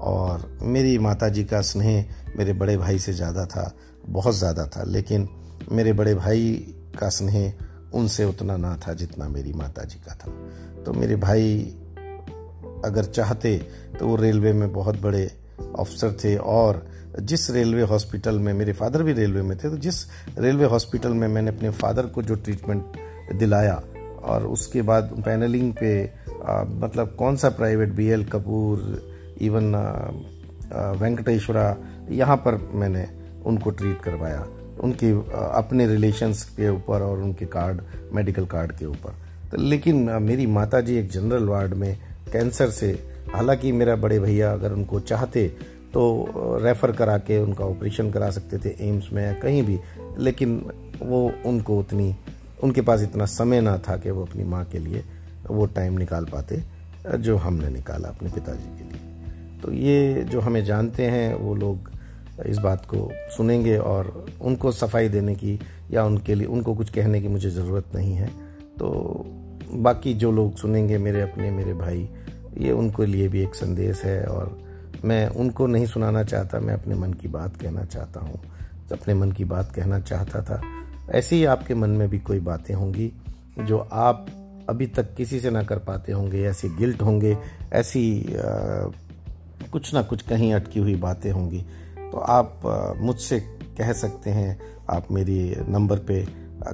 और मेरी माता जी का स्नेह मेरे बड़े भाई से ज़्यादा था। बहुत ज़्यादा था लेकिन मेरे बड़े भाई का स्नेह उनसे उतना ना था जितना मेरी माता जी का था। तो मेरे भाई अगर चाहते तो वो रेलवे में बहुत बड़े अफसर थे और जिस रेलवे हॉस्पिटल में मेरे फादर भी रेलवे में थे तो जिस रेलवे हॉस्पिटल में मैंने अपने फादर को जो ट्रीटमेंट दिलाया और उसके बाद पैनलिंग पे आ, मतलब कौन सा private B L Kapoor even Venkateshwara यहाँ पर मैंने उनको ट्रीट करवाया, उनके अपने रिलेशंस के ऊपर और उनके कार्ड मेडिकल कार्ड के ऊपर। तो लेकिन मेरी माता जी एक जनरल वार्ड में कैंसर से, हालाँकि मेरा बड़े भैया अगर उनको चाहते तो रेफ़र करा के उनका ऑपरेशन करा सकते थे एम्स में या कहीं भी, लेकिन वो उनको उतनी, उनके पास इतना समय ना था कि वो अपनी माँ के लिए वो टाइम निकाल पाते, जो हमने निकाला अपने पिताजी के लिए। तो ये जो हमें जानते हैं, वो लोग इस बात को सुनेंगे और उनको सफ़ाई देने की या उनके लिए उनको कुछ कहने की मुझे ज़रूरत नहीं है। तो बाकी जो लोग सुनेंगे मेरे अपने मेरे भाई ये उनके लिए भी एक संदेश है और मैं उनको नहीं सुनाना चाहता मैं अपने मन की बात कहना चाहता हूँ। अपने मन की बात कहना चाहता था। ऐसे ही आपके मन में भी कोई बातें होंगी जो आप अभी तक किसी से ना कर पाते होंगे ऐसे गिल्ट होंगे ऐसी आ, कुछ ना कुछ कहीं अटकी हुई बातें होंगी। तो आप मुझसे कह सकते हैं, आप मेरी नंबर पे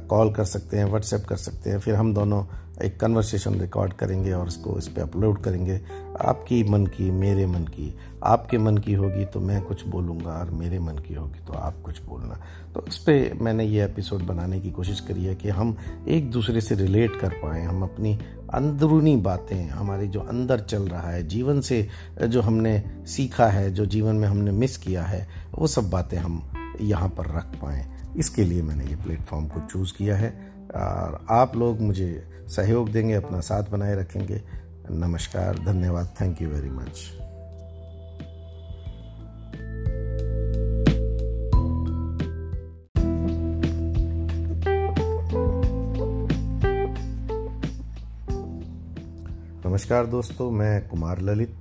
कॉल कर सकते हैं, व्हाट्सएप कर सकते हैं, फिर हम दोनों एक कन्वर्सेशन रिकॉर्ड करेंगे और उसको इस पर अपलोड करेंगे। आपकी मन की, मेरे मन की। आपके मन की होगी तो मैं कुछ बोलूँगा और मेरे मन की होगी तो आप कुछ बोलना। तो इस पर मैंने ये एपिसोड बनाने की कोशिश करी है कि हम एक दूसरे से रिलेट कर पाएँ, हम अपनी अंदरूनी बातें, हमारे जो अंदर चल रहा है, जीवन से जो हमने सीखा है, जो जीवन में हमने मिस किया है, वो सब बातें हम यहाँ पर रख पाएँ। इसके लिए मैंने ये प्लेटफॉर्म को चूज़ किया है। और आप लोग मुझे सहयोग देंगे, अपना साथ बनाए रखेंगे। नमस्कार, धन्यवाद थैंक यू वेरी मच नमस्कार दोस्तों, मैं कुमार ललित।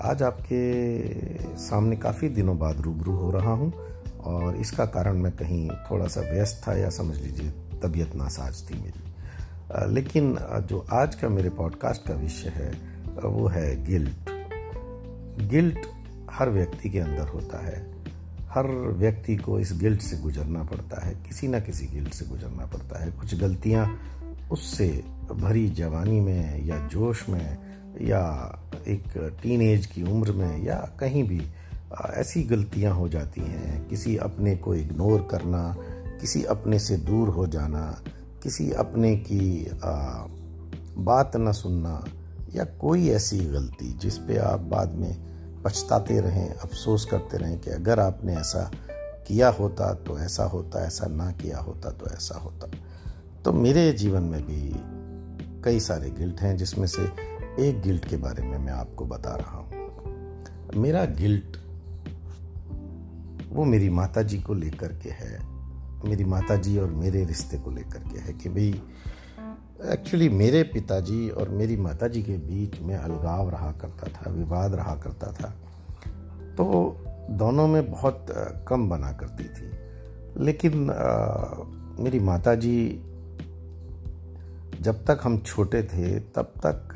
आज आपके सामने काफ़ी दिनों बाद रूबरू हो रहा हूँ और इसका कारण मैं कहीं थोड़ा सा व्यस्त था या समझ लीजिए, तबीयत नासाज थी मेरी। लेकिन जो आज का मेरे पॉडकास्ट का विषय है वो है गिल्ट गिल्ट हर व्यक्ति के अंदर होता है। हर व्यक्ति को इस गिल्ट से गुजरना पड़ता है। किसी ना किसी गिल्ट से गुजरना पड़ता है। कुछ गलतियाँ उससे भरी जवानी में, या जोश में, या एक टीन की उम्र में, या कहीं भी ऐसी गलतियाँ हो जाती हैं। किसी अपने को इग्नोर करना, किसी अपने से दूर हो जाना किसी अपने की आ, बात न सुनना या कोई ऐसी गलती जिस पे आप बाद में पछताते रहें अफसोस करते रहें कि अगर आपने ऐसा किया होता तो ऐसा होता ऐसा ना किया होता तो ऐसा होता। तो मेरे जीवन में भी कई सारे गिल्ट हैं जिसमें से एक गिल्ट के बारे में मैं आपको बता रहा हूँ। मेरा गिल्ट वो मेरी माता जी को लेकर के है। मेरी माता जी और मेरे रिश्ते को लेकर के है कि भाई एक्चुअली मेरे पिताजी और मेरी माता जी के बीच में अलगाव रहा करता था विवाद रहा करता था। तो दोनों में बहुत कम बना करती थी। लेकिन आ, मेरी माता जी जब तक हम छोटे थे तब तक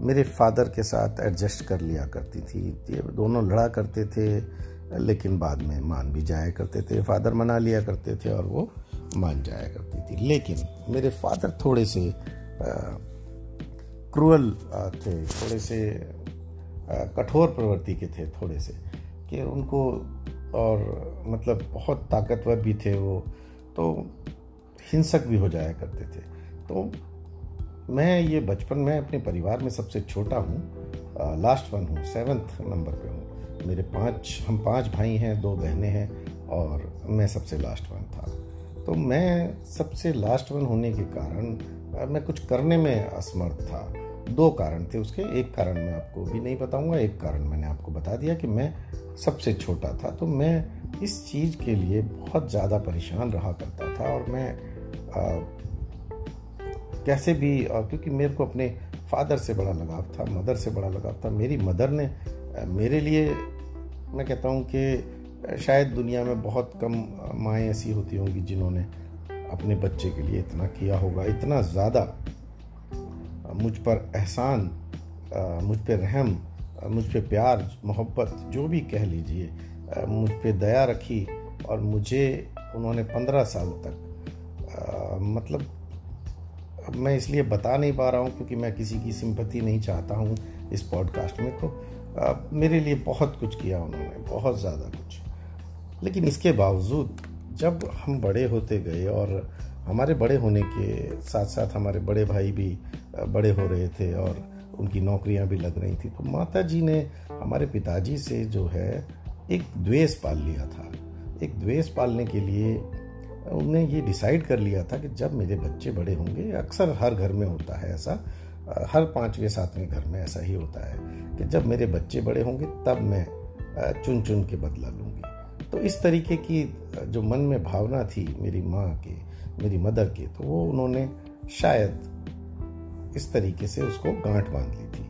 मेरे फादर के साथ एडजस्ट कर लिया करती थी। ये दोनों लड़ा करते थे लेकिन बाद में मान भी जाया करते थे, फादर मना लिया करते थे और वो मान जाया करती थी। लेकिन मेरे फादर थोड़े से क्रूअल थे, थोड़े से कठोर प्रवृत्ति के थे थोड़े से कि उनको और मतलब बहुत ताकतवर भी थे वो तो हिंसक भी हो जाया करते थे। तो मैं ये बचपन में अपने परिवार में सबसे छोटा हूँ लास्ट वन हूँ, सेवन्थ नंबर पे हूँ। मेरे पाँच हम पाँच भाई हैं दो बहनें हैं और मैं सबसे लास्ट वन था। तो मैं सबसे लास्ट वन होने के कारण मैं कुछ करने में असमर्थ था। दो कारण थे उसके। एक कारण मैं आपको भी नहीं बताऊँगा एक कारण मैंने आपको बता दिया कि मैं सबसे छोटा था। तो मैं इस चीज़ के लिए बहुत ज़्यादा परेशान रहा करता था और मैं आ, कैसे भी आ, क्योंकि मेरे को अपने फादर से बड़ा लगाव था मदर से बड़ा लगाव था। मेरी मदर ने मेरे लिए मैं कहता हूँ कि शायद दुनिया में बहुत कम माएँ ऐसी होती होंगी जिन्होंने अपने बच्चे के लिए इतना किया होगा, इतना ज़्यादा मुझ पर एहसान मुझ पर रहम मुझ पर प्यार, मोहब्बत, जो भी कह लीजिए मुझ पर दया रखी और मुझे उन्होंने पंद्रह साल तक मतलब मैं इसलिए बता नहीं पा रहा हूँ क्योंकि मैं किसी की सिंपत्ति नहीं चाहता हूँ इस पॉडकास्ट में तो मेरे लिए बहुत कुछ किया उन्होंने, बहुत ज़्यादा कुछ। लेकिन इसके बावजूद, जब हम बड़े होते गए और हमारे बड़े होने के साथ साथ हमारे बड़े भाई भी बड़े हो रहे थे और उनकी नौकरियाँ भी लग रही थी तो माता जी ने हमारे पिताजी से जो है, एक द्वेष पाल लिया था। एक द्वेष पालने के लिए उन्होंने ये डिसाइड कर लिया था कि जब मेरे बच्चे बड़े होंगे, अक्सर हर घर में होता है ऐसा हर पाँचवें, सातवें घर में ऐसा ही होता है। कि जब मेरे बच्चे बड़े होंगे, तब मैं चुन चुन के बदला लूँगी। तो इस तरीके की जो मन में भावना थी मेरी माँ के, मेरी मदर के तो वो उन्होंने शायद इस तरीके से उसको गांठ बाँध ली थी।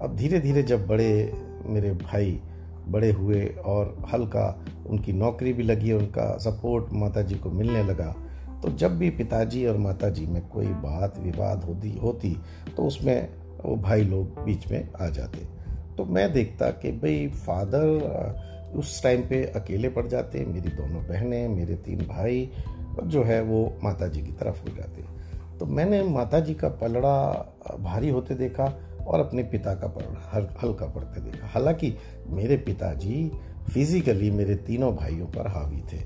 अब धीरे धीरे जब बड़े, मेरे भाई बड़े हुए और हल्का उनकी नौकरी भी लगी, उनका सपोर्ट माता जी को मिलने लगा तो जब भी पिताजी और माता जी में कोई बात विवाद होती होती तो उसमें वो भाई लोग बीच में आ जाते। तो मैं देखता कि भाई फादर उस टाइम पे अकेले पड़ जाते मेरी दोनों बहनें मेरे तीन भाई और जो है वो माता जी की तरफ़ हो जाते। तो मैंने माता जी का पलड़ा भारी होते देखा और अपने पिता का पलड़ा हल, हल्का पड़ते देखा। हालाँकि मेरे पिताजी फिजिकली मेरे तीनों भाइयों पर हावी थे।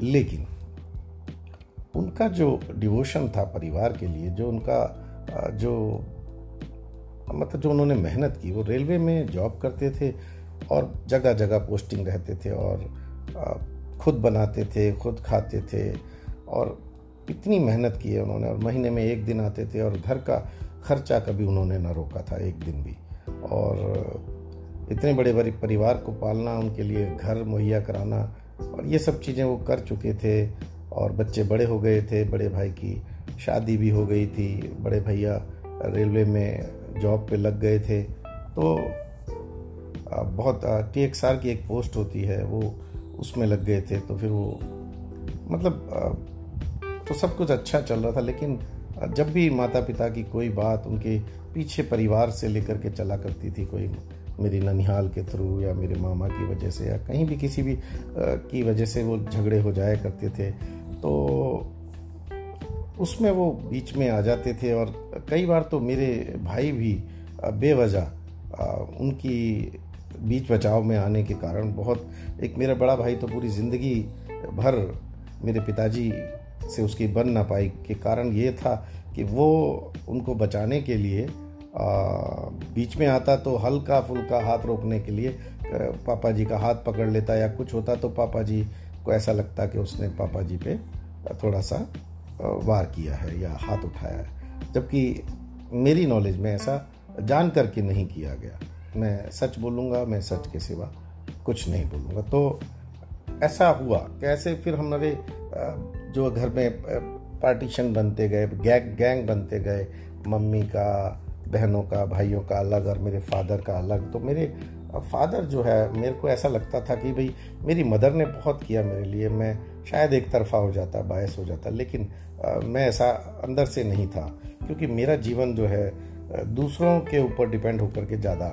लेकिन उनका जो डिवोशन था परिवार के लिए जो उनका जो मतलब जो उन्होंने मेहनत की, वो रेलवे में जॉब करते थे और जगह जगह पोस्टिंग रहते थे और खुद बनाते थे, खुद खाते थे और इतनी मेहनत की है उन्होंने और महीने में एक दिन आते थे और घर का खर्चा कभी उन्होंने ना रोका था एक दिन भी। और इतने बड़े बड़े परिवार को पालना, उनके लिए घर मुहैया कराना और ये सब चीज़ें वो कर चुके थे और बच्चे बड़े हो गए थे, बड़े भाई की शादी भी हो गई थी, बड़े भैया रेलवे में जॉब पे लग गए थे। तो बहुत टी एक्स आर की एक पोस्ट होती है, वो उसमें लग गए थे तो फिर वो मतलब तो सब कुछ अच्छा चल रहा था, लेकिन जब भी माता पिता की कोई बात उनके पीछे परिवार से लेकर के चला करती थी, कोई मेरी ननिहाल के थ्रू या मेरे मामा की वजह से या कहीं भी किसी भी की वजह से वो झगड़े हो जाया करते थे तो उसमें वो बीच में आ जाते थे और कई बार तो मेरे भाई भी बेवजह उनकी बीच बचाव में आने के कारण बहुत, एक मेरा बड़ा भाई तो पूरी ज़िंदगी भर मेरे पिताजी से उसकी बन ना पाई के कारण ये था कि वो उनको बचाने के लिए बीच में आता तो हल्का फुल्का हाथ रोकने के लिए पापा जी का हाथ पकड़ लेता या कुछ होता तो पापा जी को ऐसा लगता कि उसने पापा जी पे थोड़ा सा वार किया है या हाथ उठाया है। जबकि मेरी नॉलेज में ऐसा जान करके नहीं किया गया। मैं सच बोलूँगा, मैं सच के सिवा कुछ नहीं बोलूँगा। तो ऐसा हुआ। कैसे फिर हमारे जो घर में पार्टीशन बनते गए गैंग गैंग बनते गए, मम्मी का, बहनों का, भाइयों का अलग और मेरे फादर का अलग। तो मेरे फादर जो है, मेरे को ऐसा लगता था कि भाई मेरी मदर ने बहुत किया मेरे लिए। मैं शायद एक तरफा हो जाता बायस हो जाता लेकिन आ, मैं ऐसा अंदर से नहीं था क्योंकि मेरा जीवन जो है दूसरों के ऊपर डिपेंड होकर के ज़्यादा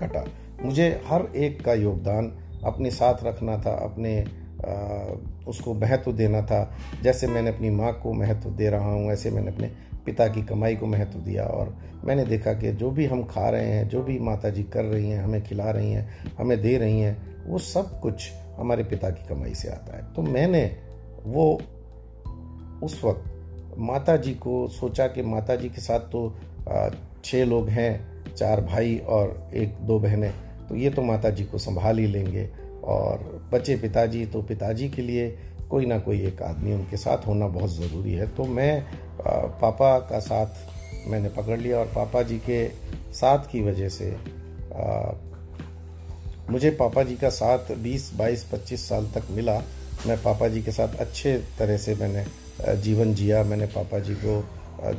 कटा। मुझे हर एक का योगदान अपने साथ रखना था अपने आ, उसको महत्व देना था। जैसे मैंने अपनी माँ को महत्व दे रहा हूँ ऐसे मैंने अपने पिता की कमाई को महत्व दिया और मैंने देखा कि जो भी हम खा रहे हैं जो भी माता जी कर रही हैं हमें खिला रही हैं हमें दे रही हैं वो सब कुछ हमारे पिता की कमाई से आता है। तो मैंने वो उस वक्त माता जी को सोचा कि माता जी के साथ तो छः लोग हैं, चार भाई और एक दो बहनें तो ये तो माता जी को संभाल ही लेंगे। और बचे पिताजी तो पिताजी के लिए कोई ना कोई एक आदमी उनके साथ होना बहुत ज़रूरी है। तो मैं पापा का साथ मैंने पकड़ लिया और पापा जी के साथ की वजह से मुझे पापा जी का साथ 20, 22, 25 साल तक मिला। मैं पापा जी के साथ अच्छे तरह से मैंने जीवन जिया। मैंने पापा जी को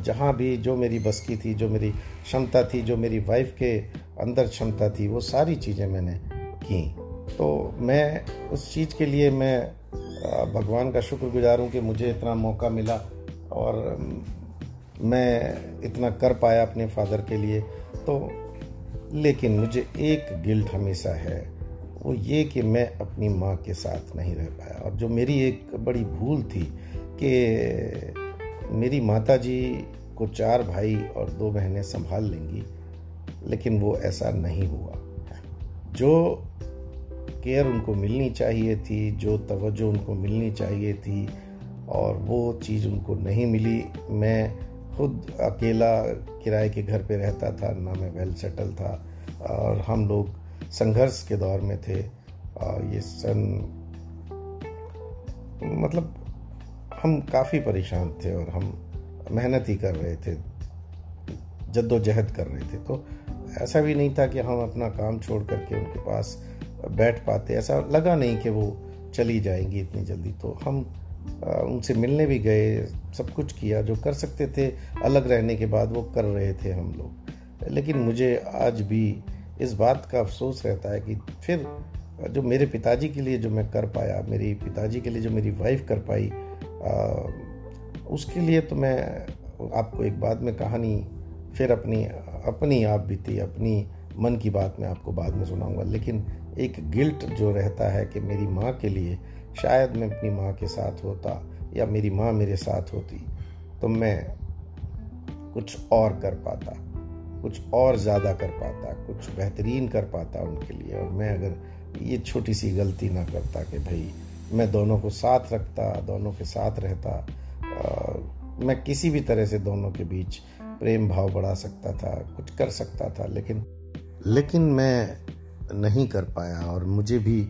जहाँ भी जो मेरी बस की थी जो मेरी क्षमता थी जो मेरी वाइफ के अंदर क्षमता थी वो सारी चीज़ें मैंने की। तो मैं उस चीज़ के लिए मैं भगवान का शुक्रगुजार हूँ कि मुझे इतना मौका मिला और मैं इतना कर पाया अपने फादर के लिए। तो लेकिन मुझे एक गिल्ट हमेशा है, वो ये कि मैं अपनी माँ के साथ नहीं रह पाया। और जो मेरी एक बड़ी भूल थी कि मेरी माता जी को चार भाई और दो बहनें संभाल लेंगी, लेकिन वो ऐसा नहीं हुआ। जो केयर उनको मिलनी चाहिए थी, जो तवज्जो उनको मिलनी चाहिए थी, और वो चीज़ उनको नहीं मिली, मैं खुद अकेला किराए के घर पे रहता था, ना मैं वेल सेटल था। और हम लोग संघर्ष के दौर में थे। और ये सन मतलब हम काफ़ी परेशान थे और हम मेहनत ही कर रहे थे, जद्दोजहद कर रहे थे। तो ऐसा भी नहीं था कि हम अपना काम छोड़ करके उनके पास बैठ पाते। ऐसा लगा नहीं कि वो चली जाएँगी इतनी जल्दी। तो हम उनसे मिलने भी गए, सब कुछ किया, जो कर सकते थे, अलग रहने के बाद वो कर रहे थे हम लोग। लेकिन मुझे आज भी इस बात का अफसोस रहता है कि फिर जो मेरे पिताजी के लिए जो मैं कर पाया, मेरी पिताजी के लिए जो मेरी वाइफ कर पाई उसके लिए तो मैं आपको एक बाद में कहानी, फिर अपनी अपनी आप बीती, अपनी मन की बात मैं आपको बाद में सुनाऊँगा। लेकिन एक गिल्ट जो रहता है कि मेरी माँ के लिए शायद मैं अपनी माँ के साथ होता या मेरी माँ मेरे साथ होती तो मैं कुछ और कर पाता कुछ और ज़्यादा कर पाता कुछ बेहतरीन कर पाता उनके लिए। और मैं अगर ये छोटी सी गलती ना करता कि भाई मैं दोनों को साथ रखता दोनों के साथ रहता आ, मैं किसी भी तरह से दोनों के बीच प्रेम भाव बढ़ा सकता था कुछ कर सकता था लेकिन लेकिन मैं नहीं कर पाया। और मुझे भी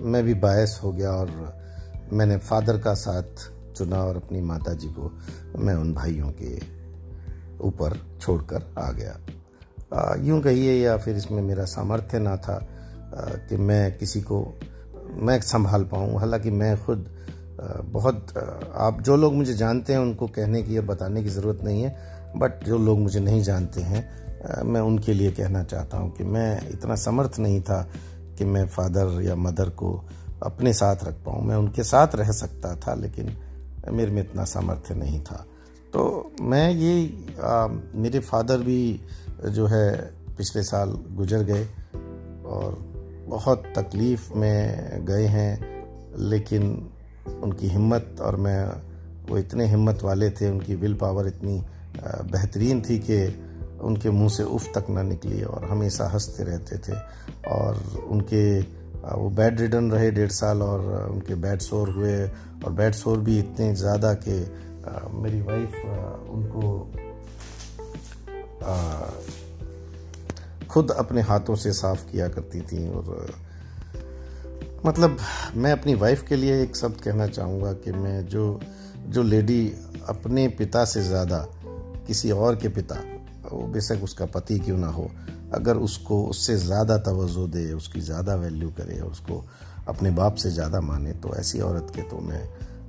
मैं भी बायस हो गया और मैंने फादर का साथ चुना और अपनी माता जी को मैं उन भाइयों के ऊपर छोड़कर आ गया। यूँ कहिए या फिर इसमें मेरा सामर्थ्य ना था आ, कि मैं किसी को मैं संभाल पाऊँ। हालाँकि मैं खुद बहुत आप जो लोग मुझे जानते हैं उनको कहने की या बताने की ज़रूरत नहीं है बट जो लोग मुझे नहीं जानते हैं मैं उनके लिए कहना चाहता हूँ कि मैं इतना समर्थ नहीं था कि मैं फादर या मदर को अपने साथ रख पाऊँ। मैं उनके साथ रह सकता था लेकिन मेरे में इतना सामर्थ्य नहीं था। तो मैं ये आ, मेरे फादर भी जो है पिछले साल गुजर गए और बहुत तकलीफ़ में गए हैं लेकिन उनकी हिम्मत और मैं वो इतने हिम्मत वाले थे उनकी विल पावर इतनी बेहतरीन थी कि उनके मुँह से उफ तक ना निकली और हमेशा हँसते रहते थे और उनके वो बेड रिडन रहे डेढ़ साल और उनके बेड शोर हुए और बेड शोर भी इतने ज़्यादा कि मेरी वाइफ उनको खुद अपने हाथों से साफ़ किया करती थी और मतलब मैं अपनी वाइफ के लिए एक शब्द कहना चाहूँगा कि मैं जो जो लेडी अपने पिता से ज़्यादा किसी और के पिता वो बेशक उसका पति क्यों ना हो। अगर उसको उससे ज़्यादा तवज्जो दे उसकी ज़्यादा वैल्यू करे उसको अपने बाप से ज़्यादा माने तो ऐसी औरत के तो मैं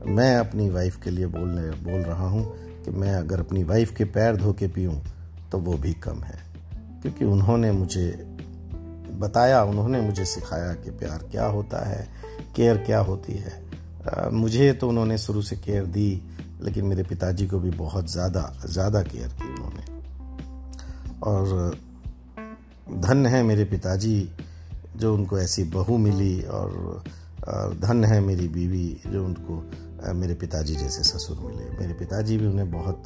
मैं अपनी वाइफ के लिए बोलने बोल रहा हूँ कि मैं अगर अपनी वाइफ के पैर धो के पीऊँ तो वो भी कम है। क्योंकि उन्होंने मुझे बताया उन्होंने मुझे सिखाया कि प्यार क्या होता है केयर क्या होती है। आ, मुझे तो उन्होंने शुरू से केयर दी लेकिन मेरे पिताजी को भी बहुत ज़्यादा ज़्यादा केयर की। और धन्य है मेरे पिताजी, जो उनको ऐसी बहू मिली, और धन्य है मेरी बीवी, जो उनको मेरे पिताजी जैसे ससुर मिले। मेरे पिताजी भी उन्हें बहुत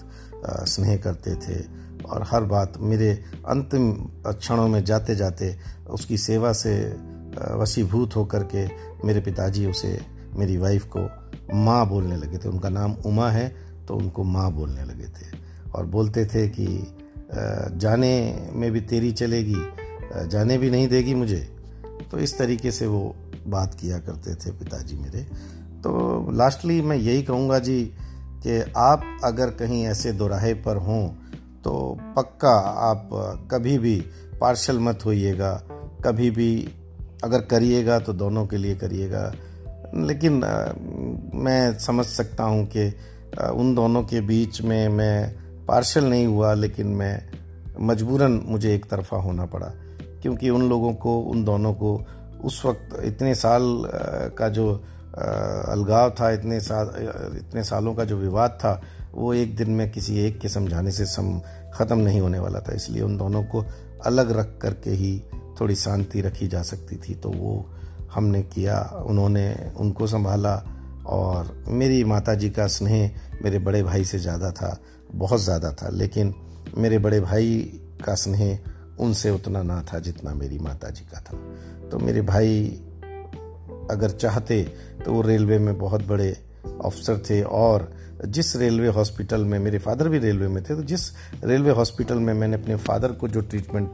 स्नेह करते थे, और हर बात मेरे अंतिम क्षणों में जाते जाते उसकी सेवा से वसीभूत होकर के मेरे पिताजी उसे, मेरी वाइफ को माँ बोलने लगे थे। उनका नाम उमा है तो उनको माँ बोलने लगे थे। और बोलते थे कि जाने में भी तेरी चलेगी जाने भी नहीं देगी मुझे। तो इस तरीके से वो बात किया करते थे पिताजी मेरे। तो लास्टली मैं यही कहूँगा जी कि आप अगर कहीं ऐसे दोराहे पर हों तो पक्का आप कभी भी पार्शल मत होइएगा, कभी भी अगर करिएगा तो दोनों के लिए करिएगा। लेकिन मैं समझ सकता हूँ कि उन दोनों के बीच में मैं पार्शल नहीं हुआ, लेकिन मैं मजबूरन मुझे एक तरफा होना पड़ा, क्योंकि उन लोगों को, उन दोनों को उस वक्त इतने साल का जो अलगाव था, इतने साल इतने सालों का जो विवाद था, वो एक दिन में किसी एक के समझाने से सम, ख़त्म नहीं होने वाला था। इसलिए उन दोनों को अलग रख करके ही थोड़ी शांति रखी जा सकती थी तो वो हमने किया, उन्होंने उनको संभाला, और मेरी माताजी का स्नेह मेरे बड़े भाई से ज़्यादा था। बहुत ज़्यादा था लेकिन मेरे बड़े भाई का स्नेह उनसे उतना ना था जितना मेरी माता जी का था। तो मेरे भाई अगर चाहते तो वो रेलवे में बहुत बड़े अफसर थे और जिस रेलवे हॉस्पिटल में मेरे फादर भी रेलवे में थे तो जिस रेलवे हॉस्पिटल में मैंने अपने फादर को जो ट्रीटमेंट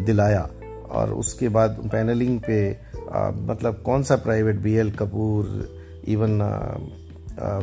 दिलाया और उसके बाद पैनलिंग पे आ, मतलब कौन सा private B L Kapoor even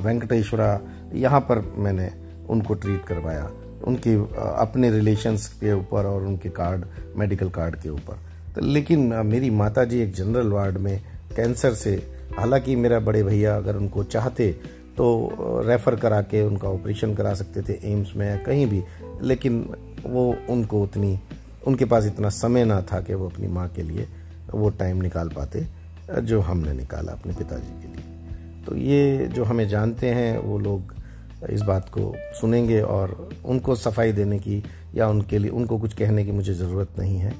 Venkateshwara यहाँ पर मैंने उनको ट्रीट करवाया। उनके अपने रिलेशंस के ऊपर और उनके कार्ड मेडिकल कार्ड के ऊपर। तो लेकिन मेरी माता जी एक जनरल वार्ड में कैंसर से, हालाँकि मेरा बड़े भैया अगर उनको चाहते तो रेफ़र करा के उनका ऑपरेशन करा सकते थे एम्स में या कहीं भी। लेकिन वो उनको उतनी, उनके पास इतना समय ना था कि वो अपनी माँ के लिए वो टाइम निकाल पाते, जो हमने निकाला अपने पिताजी के लिए। तो ये जो हमें जानते हैं, वो लोग इस बात को सुनेंगे और उनको सफ़ाई देने की या उनके लिए उनको कुछ कहने की मुझे ज़रूरत नहीं है।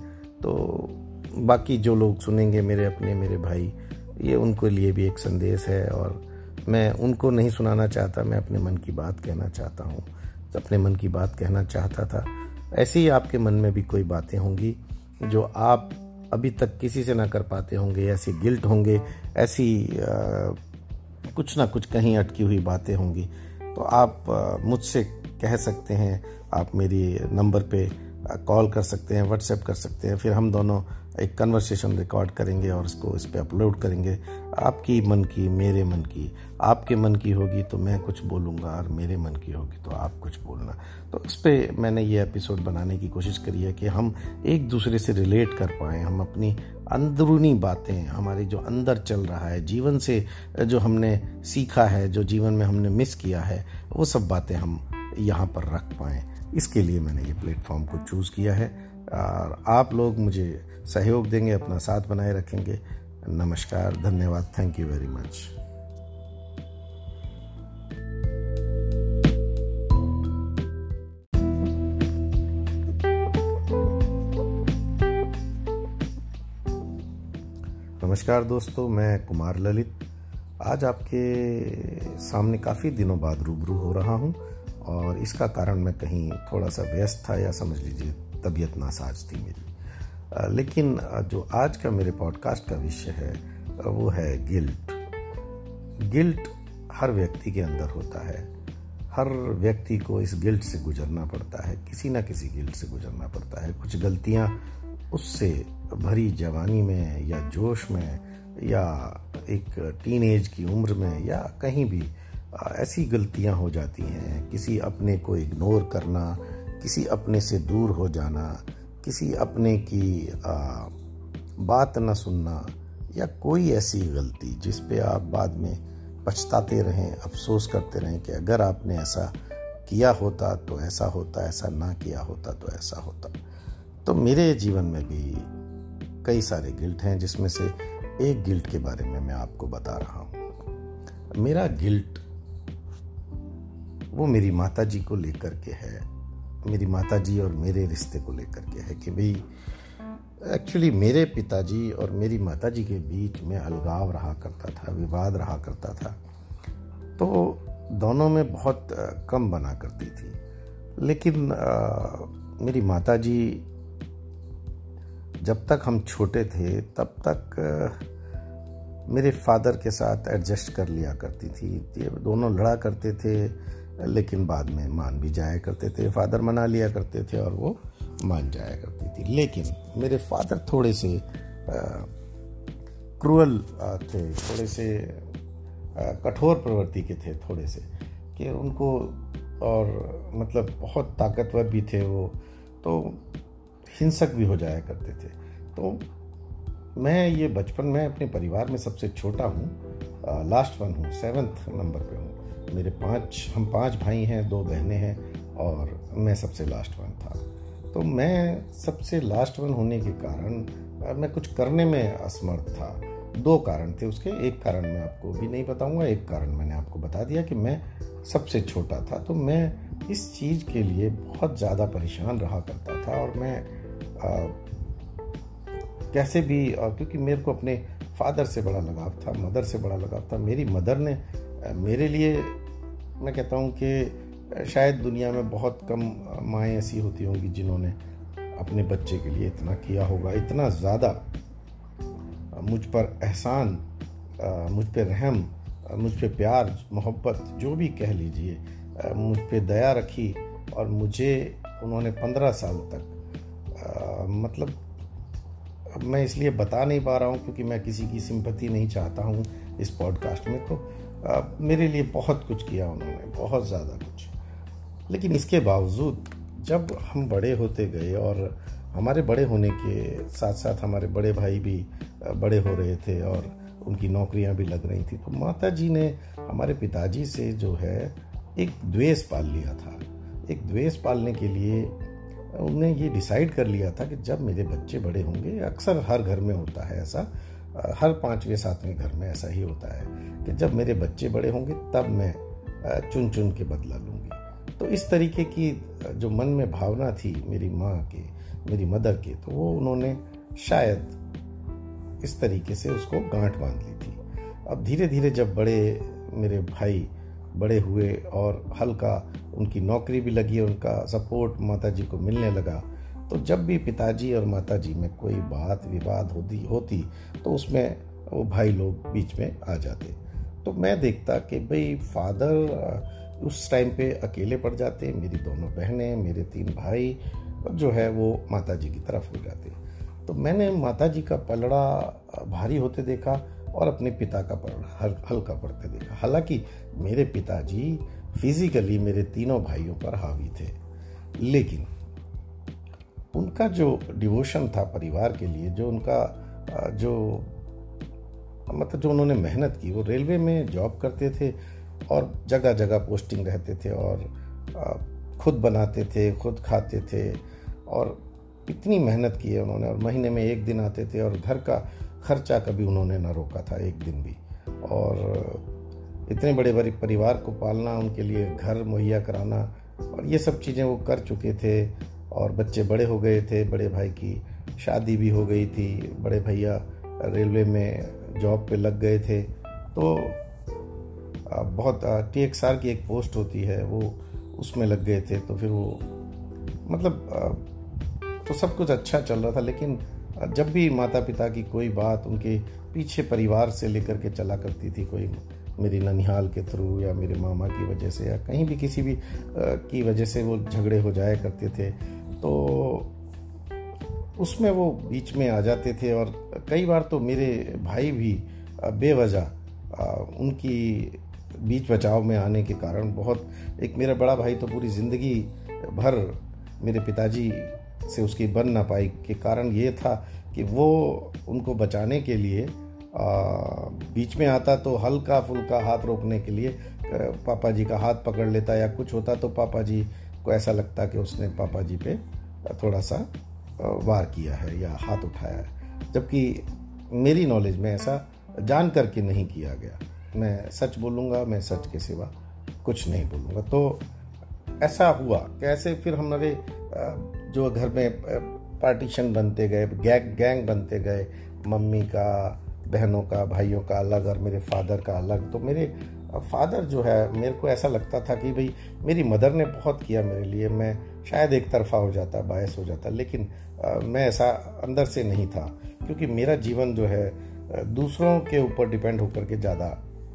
तो बाकी जो लोग सुनेंगे मेरे अपने मेरे भाई ये उनके लिए भी एक संदेश है और मैं उनको नहीं सुनाना चाहता मैं अपने मन की बात कहना चाहता हूँ। अपने मन की बात कहना चाहता था। ऐसे ही आपके मन में भी कोई बातें होंगी जो आप अभी तक किसी से ना कर पाते होंगे ऐसे गिल्ट होंगे ऐसी आ, कुछ ना कुछ कहीं अटकी हुई बातें होंगी। तो आप मुझसे कह सकते हैं, आप मेरी नंबर पे कॉल कर सकते हैं, व्हाट्सएप कर सकते हैं, फिर हम दोनों एक कन्वर्सेशन रिकॉर्ड करेंगे और उसको इस पर अपलोड करेंगे। आपकी मन की, मेरे मन की आपके मन की होगी तो मैं कुछ बोलूँगा और मेरे मन की होगी तो आप कुछ बोलना। तो इस पर मैंने ये एपिसोड बनाने की कोशिश करी है कि हम एक दूसरे से रिलेट कर पाएँ, हम अपनी अंदरूनी बातें, हमारे जो अंदर चल रहा है, जीवन से जो हमने सीखा है, जो जीवन में हमने मिस किया है, वो सब बातें हम यहाँ पर रख पाएँ। इसके लिए मैंने ये प्लेटफॉर्म को चूज़ किया है और आप लोग मुझे सहयोग देंगे, अपना साथ बनाए रखेंगे। नमस्कार, धन्यवाद। थैंक यू वेरी मच नमस्कार दोस्तों, मैं कुमार ललित। आज आपके सामने काफ़ी दिनों बाद रूबरू हो रहा हूँ और इसका कारण मैं कहीं थोड़ा सा व्यस्त था या समझ लीजिए तबीयत नासाज थी मेरी। लेकिन जो आज का मेरे पॉडकास्ट का विषय है वो है गिल्ट। गिल्ट हर व्यक्ति के अंदर होता है। हर व्यक्ति को इस गिल्ट से गुजरना पड़ता है, किसी ना किसी गिल्ट से गुजरना पड़ता है। कुछ गलतियाँ उससे भरी जवानी में या जोश में या एक टीन की उम्र में या कहीं भी ऐसी गलतियाँ हो जाती हैं। किसी अपने को इग्नोर करना किसी अपने से दूर हो जाना किसी अपने की आ, बात न सुनना या कोई ऐसी गलती जिस पे आप बाद में पछताते रहें अफसोस करते रहें कि अगर आपने ऐसा किया होता तो ऐसा होता ऐसा ना किया होता तो ऐसा होता। तो मेरे जीवन में भी कई सारे गिल्ट हैं जिसमें से एक गिल्ट के बारे में मैं आपको बता रहा हूँ। मेरा गिल्ट वो मेरी माता जी को लेकर के है मेरी माता जी और मेरे रिश्ते को लेकर के है कि भाई एक्चुअली मेरे पिताजी और मेरी माता जी के बीच में अलगाव रहा करता था विवाद रहा करता था। तो दोनों में बहुत कम बना करती थी। लेकिन आ, मेरी माता जी जब तक हम छोटे थे, तब तक मेरे फादर के साथ एडजस्ट कर लिया करती थी। ये दोनों लड़ा करते थे, लेकिन बाद में मान भी जाया करते थे। फादर मना लिया करते थे और वो मान जाया करती थी। लेकिन मेरे फादर थोड़े से क्रूअल थे। थोड़े से कठोर प्रवृत्ति के थे थोड़े से, कि उनको और मतलब बहुत ताकतवर भी थे वो। तो हिंसक भी हो जाया करते थे। तो मैं ये बचपन में अपने परिवार में सबसे छोटा हूँ लास्ट वन हूँ सेवन्थ नंबर पे हूँ। मेरे पाँच, हम पाँच भाई हैं, दो बहनें हैं और मैं सबसे लास्ट वन था। तो मैं सबसे लास्ट वन होने के कारण मैं कुछ करने में असमर्थ था। दो कारण थे उसके। एक कारण मैं आपको भी नहीं बताऊँगा, एक कारण मैंने आपको बता दिया कि मैं सबसे छोटा था। तो मैं इस चीज़ के लिए बहुत ज़्यादा परेशान रहा करता था और मैं कैसे भी क्योंकि मेरे को अपने फादर से बड़ा लगाव था, मदर से बड़ा लगाव था। मेरी मदर ने मेरे लिए, मैं कहता हूँ कि शायद दुनिया में बहुत कम माएँ ऐसी होती होंगी जिन्होंने अपने बच्चे के लिए इतना किया होगा। इतना ज़्यादा मुझ पर एहसान मुझ पर रहम मुझ पर प्यार, मोहब्बत, जो भी कह लीजिए मुझ पर दया रखी और मुझे उन्होंने पंद्रह साल तक मतलब मैं इसलिए बता नहीं पा रहा हूँ क्योंकि मैं किसी की सिंपति नहीं चाहता हूँ इस पॉडकास्ट में। तो आ, मेरे लिए बहुत कुछ किया उन्होंने बहुत ज़्यादा कुछ। लेकिन इसके बावजूद जब हम बड़े होते गए और हमारे बड़े होने के साथ साथ हमारे बड़े भाई भी बड़े हो रहे थे और उनकी नौकरियाँ भी लग रही थी तो माता जी ने हमारे पिताजी से जो है एक द्वेष पाल लिया था। एक द्वेष पालने के लिए उन्होंने ये डिसाइड कर लिया था कि जब मेरे बच्चे बड़े होंगे, अक्सर हर घर में होता है ऐसा, हर पाँचवें, सातवें घर में ऐसा ही होता है कि जब मेरे बच्चे बड़े होंगे, तब मैं चुन चुन के बदला लूँगी। तो इस तरीके की जो मन में भावना थी मेरी माँ के, मेरी मदर के तो वो उन्होंने शायद इस तरीके से उसको गांठ बाँध ली थी। अब धीरे धीरे जब बड़े मेरे भाई बड़े हुए और हल्का उनकी नौकरी भी लगी, उनका सपोर्ट माता जी को मिलने लगा। तो जब भी पिताजी और माता जी में कोई बात विवाद होती होती तो उसमें वो भाई लोग बीच में आ जाते। तो मैं देखता कि भाई फादर उस टाइम पे अकेले पड़ जाते, मेरी दोनों बहनें, मेरे तीन भाई जो है वो माता जी की तरफ़ हो जाते। तो मैंने माता जी का पलड़ा भारी होते देखा और अपने पिता का पलड़ा हल्का पड़ते देखा। हालाँकि मेरे पिताजी फिजिकली मेरे तीनों भाइयों पर हावी थे। लेकिन उनका जो डिवोशन था परिवार के लिए, जो उनका जो मतलब जो उन्होंने मेहनत की, वो रेलवे में जॉब करते थे और जगह जगह पोस्टिंग रहते थे और खुद बनाते थे, खुद खाते थे और इतनी मेहनत की है उन्होंने। और महीने में एक दिन आते थे और घर का खर्चा कभी उन्होंने ना रोका था, एक दिन भी। और इतने बड़े बड़े परिवार को पालना, उनके लिए घर मुहैया कराना, और ये सब चीज़ें वो कर चुके थे, और बच्चे बड़े हो गए थे, बड़े भाई की शादी भी हो गई थी, बड़े भैया रेलवे में जॉब पे लग गए थे। तो बहुत टी एक्स आर की एक पोस्ट होती है, वो उसमें लग गए थे तो फिर वो मतलब तो सब कुछ अच्छा चल रहा था, लेकिन जब भी माता पिता की कोई बात उनके पीछे परिवार से लेकर के चला करती थी, कोई मेरी ननिहाल के थ्रू या मेरे मामा की वजह से या कहीं भी किसी भी की वजह से वो झगड़े हो जाया करते थे तो उसमें वो बीच में आ जाते थे और कई बार तो मेरे भाई भी बेवजह उनकी बीच बचाव में आने के कारण बहुत, एक मेरा बड़ा भाई तो पूरी ज़िंदगी भर मेरे पिताजी से उसकी बन ना पाई के कारण ये था कि वो उनको बचाने के लिए आ, बीच में आता तो हल्का फुल्का हाथ रोकने के लिए पापा जी का हाथ पकड़ लेता या कुछ होता तो पापा जी को ऐसा लगता कि उसने पापा जी पे थोड़ा सा वार किया है या हाथ उठाया है। जबकि मेरी नॉलेज में ऐसा जान करके नहीं किया गया। मैं सच बोलूँगा मैं सच के सिवा कुछ नहीं बोलूँगा। तो ऐसा हुआ। कैसे फिर हमारे जो घर में पार्टीशन बनते गए, गैंग गैंग बनते गए, मम्मी का, बहनों का, भाइयों का अलग और मेरे फादर का अलग तो मेरे फादर जो है, मेरे को ऐसा लगता था कि भाई, मेरी मदर ने बहुत किया मेरे लिए, मैं शायद एक तरफा हो जाता, बायस हो जाता, लेकिन मैं ऐसा अंदर से नहीं था, क्योंकि मेरा जीवन जो है दूसरों के ऊपर डिपेंड होकर के ज़्यादा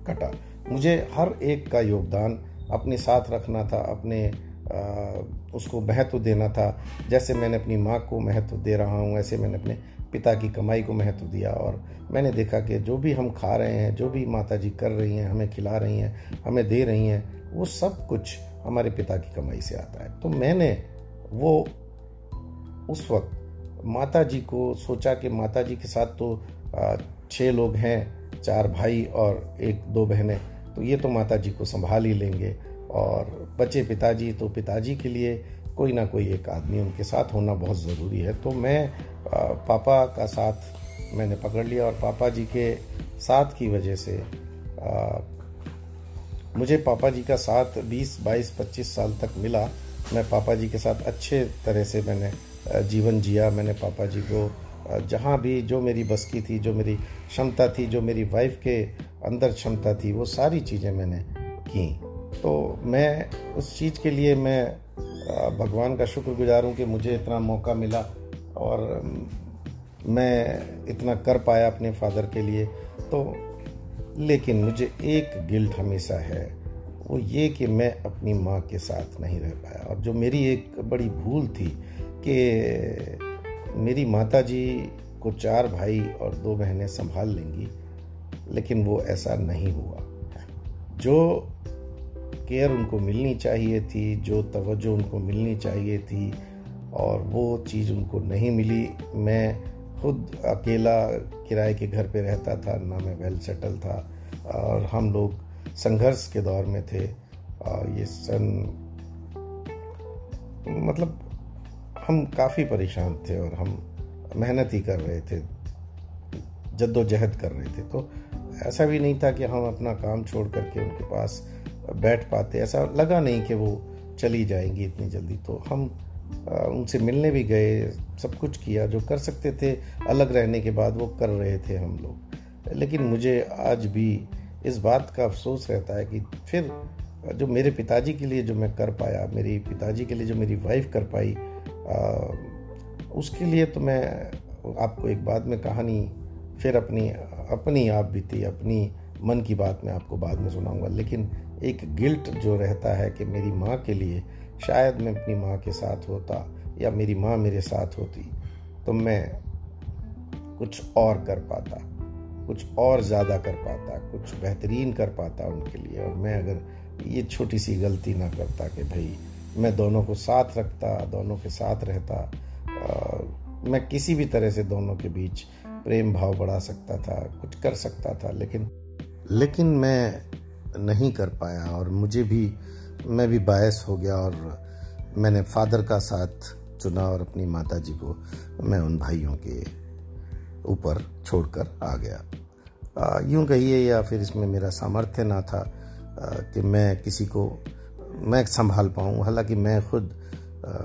कटा। मुझे हर एक का योगदान अपने साथ रखना था, अपने उसको महत्व देना था। जैसे मैंने अपनी माँ को महत्व दे रहा हूँ, ऐसे मैंने अपने पिता की कमाई को महत्व दिया और मैंने देखा कि जो भी हम खा रहे हैं, जो भी माता जी कर रही हैं, हमें खिला रही हैं, हमें दे रही हैं, वो सब कुछ हमारे पिता की कमाई से आता है। तो मैंने वो उस वक्त माता जी को सोचा कि माता जी के साथ तो छः लोग हैं, चार भाई और एक दो बहनें तो ये तो माता जी को संभाल ही लेंगे। और बचे पिताजी तो पिताजी के लिए कोई ना कोई एक आदमी उनके साथ होना बहुत ज़रूरी है। तो मैं पापा का साथ मैंने पकड़ लिया और पापा जी के साथ की वजह से मुझे पापा जी का साथ 20, 22, 25 साल तक मिला। मैं पापा जी के साथ अच्छे तरह से मैंने जीवन जिया। मैंने पापा जी को जहाँ भी जो मेरी बस की थी जो मेरी क्षमता थी जो मेरी वाइफ के अंदर क्षमता थी वो सारी चीज़ें मैंने की। तो मैं उस चीज़ के लिए मैं भगवान का शुक्रगुजार हूँ कि मुझे इतना मौका मिला और मैं इतना कर पाया अपने फादर के लिए। तो लेकिन मुझे एक गिल्ट हमेशा है, वो ये कि मैं अपनी माँ के साथ नहीं रह पाया। और जो मेरी एक बड़ी भूल थी कि मेरी माता जी को चार भाई और दो बहनें संभाल लेंगी, लेकिन वो ऐसा नहीं हुआ। जो केयर उनको मिलनी चाहिए थी, जो तवज्जो उनको मिलनी चाहिए थी, और वो चीज़ उनको नहीं मिली। मैं खुद अकेला किराए के घर पे रहता था, ना मैं वेल सेटल था, और हम लोग संघर्ष के दौर में थे, और ये सन मतलब हम काफ़ी परेशान थे, और हम मेहनत ही कर रहे थे, जद्दोजहद कर रहे थे। तो ऐसा भी नहीं था कि हम अपना काम छोड़ करके उनके पास बैठ पाते ऐसा लगा नहीं कि वो चली जाएँगी इतनी जल्दी। तो हम उनसे मिलने भी गए सब कुछ किया जो कर सकते थे अलग रहने के बाद वो कर रहे थे हम लोग। लेकिन मुझे आज भी इस बात का अफसोस रहता है कि फिर जो मेरे पिताजी के लिए जो मैं कर पाया मेरी पिताजी के लिए जो मेरी वाइफ कर पाई आ, उसके लिए तो मैं आपको एक बाद में कहानी फिर अपनी अपनी आप बीती अपनी मन की बात मैं आपको बाद में सुनाऊँगा। लेकिन एक गिल्ट जो रहता है कि मेरी माँ के लिए शायद मैं अपनी माँ के साथ होता या मेरी माँ मेरे साथ होती तो मैं कुछ और कर पाता कुछ और ज़्यादा कर पाता कुछ बेहतरीन कर पाता उनके लिए। और मैं अगर ये छोटी सी गलती ना करता कि भाई मैं दोनों को साथ रखता दोनों के साथ रहता आ, मैं किसी भी तरह से दोनों के बीच प्रेम भाव बढ़ा सकता था कुछ कर सकता था लेकिन लेकिन मैं नहीं कर पाया और मुझे भी, मैं भी बायस हो गया और मैंने फादर का साथ चुना और अपनी माता जी को मैं उन भाइयों के ऊपर छोड़कर आ गया। यूँ कहिए या फिर इसमें मेरा सामर्थ्य ना था कि मैं किसी को, मैं संभाल पाऊँ। हालाँकि मैं खुद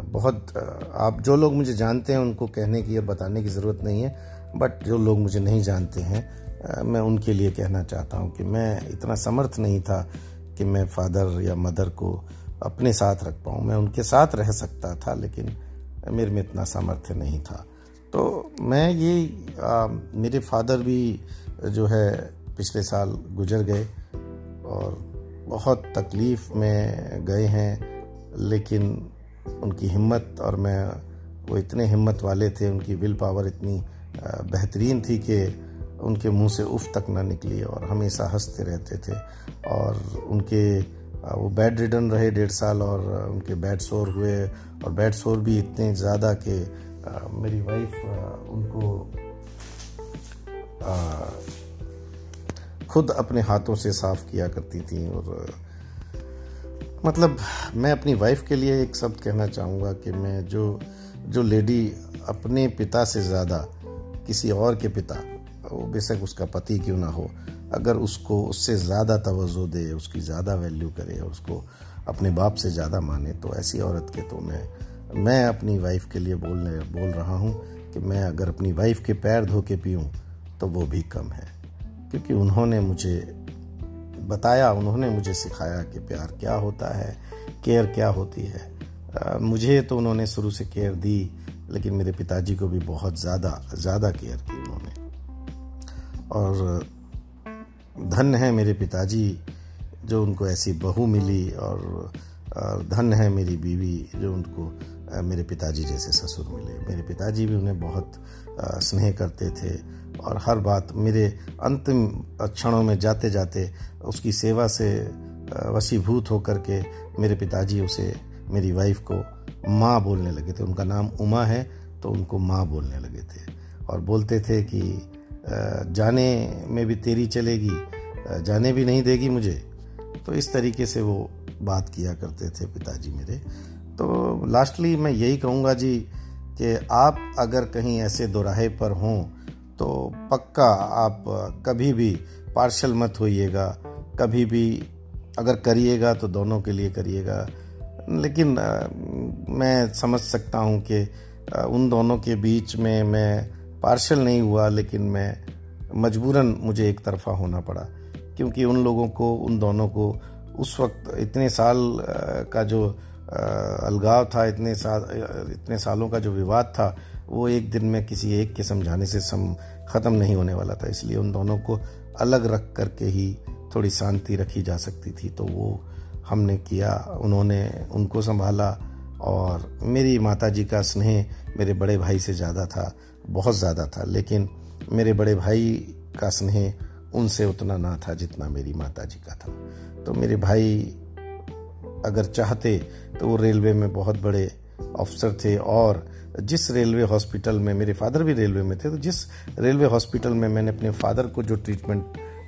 बहुत आप जो लोग मुझे जानते हैं उनको कहने की या बताने की ज़रूरत नहीं है बट जो लोग मुझे नहीं जानते हैं मैं उनके लिए कहना चाहता हूँ कि मैं इतना समर्थ नहीं था कि मैं फादर या मदर को अपने साथ रख पाऊँ। मैं उनके साथ रह सकता था लेकिन मेरे में इतना सामर्थ्य नहीं था। तो मैं ये आ, मेरे फादर भी जो है पिछले साल गुजर गए और बहुत तकलीफ़ में गए हैं लेकिन उनकी हिम्मत और मैं वो इतने हिम्मत वाले थे उनकी विल पावर इतनी बेहतरीन थी कि उनके मुँह से उफ तक ना निकली और हमेशा हँसते रहते थे और उनके वो बेड रिडन रहे डेढ़ साल और उनके बेड शोर हुए और बेड शोर भी इतने ज़्यादा कि मेरी वाइफ उनको खुद अपने हाथों से साफ़ किया करती थी और मतलब मैं अपनी वाइफ के लिए एक शब्द कहना चाहूँगा कि मैं जो जो लेडी अपने पिता से ज़्यादा, किसी और के पिता वो बेशक उसका पति क्यों ना हो अगर उसको उससे ज़्यादा तवज्जो दे उसकी ज़्यादा वैल्यू करे और उसको अपने बाप से ज़्यादा माने तो ऐसी औरत के तो मैं मैं अपनी वाइफ के लिए बोलने बोल रहा हूँ कि मैं अगर अपनी वाइफ के पैर धो के पीऊँ तो वो भी कम है। क्योंकि उन्होंने मुझे बताया उन्होंने मुझे सिखाया कि प्यार क्या होता है केयर क्या होती है। आ, मुझे तो उन्होंने शुरू से केयर दी लेकिन मेरे पिताजी को भी बहुत ज़्यादा ज़्यादा केयर की और धन है मेरे पिताजी, जो उनको ऐसी बहू मिली और धन है मेरी बीवी, जो उनको मेरे पिताजी जैसे ससुर मिले। मेरे पिताजी भी उन्हें बहुत स्नेह करते थे और हर बात मेरे अंतिम क्षणों में जाते जाते उसकी सेवा से वसीभूत होकर के मेरे पिताजी उसे, मेरी वाइफ को माँ बोलने लगे थे। उनका नाम उमा है तो उनको माँ बोलने लगे थे। और बोलते थे कि जाने में भी तेरी चलेगी जाने भी नहीं देगी मुझे। तो इस तरीके से वो बात किया करते थे पिताजी मेरे। तो लास्टली मैं यही कहूँगा जी कि आप अगर कहीं ऐसे दोराहे पर हों तो पक्का आप कभी भी पार्शल मत होइएगा, कभी भी अगर करिएगा तो दोनों के लिए करिएगा। लेकिन मैं समझ सकता हूँ कि उन दोनों के बीच में मैं पार्शल नहीं हुआ, लेकिन मैं मजबूरन मुझे एक तरफा होना पड़ा, क्योंकि उन लोगों को, उन दोनों को उस वक्त इतने साल का जो अलगाव था, इतने साल इतने सालों का जो विवाद था, वो एक दिन में किसी एक के समझाने से सम, ख़त्म नहीं होने वाला था। इसलिए उन दोनों को अलग रख करके ही थोड़ी शांति रखी जा सकती थी। तो वो हमने किया, उन्होंने उनको संभाला, और मेरी माता जी का स्नेह मेरे बड़े भाई से ज़्यादा था। बहुत ज़्यादा था लेकिन मेरे बड़े भाई का स्नेह उनसे उतना ना था जितना मेरी माता जी का था। तो मेरे भाई अगर चाहते तो वो रेलवे में बहुत बड़े अफसर थे और जिस रेलवे हॉस्पिटल में मेरे फादर भी रेलवे में थे तो जिस रेलवे हॉस्पिटल में मैंने अपने फादर को जो ट्रीटमेंट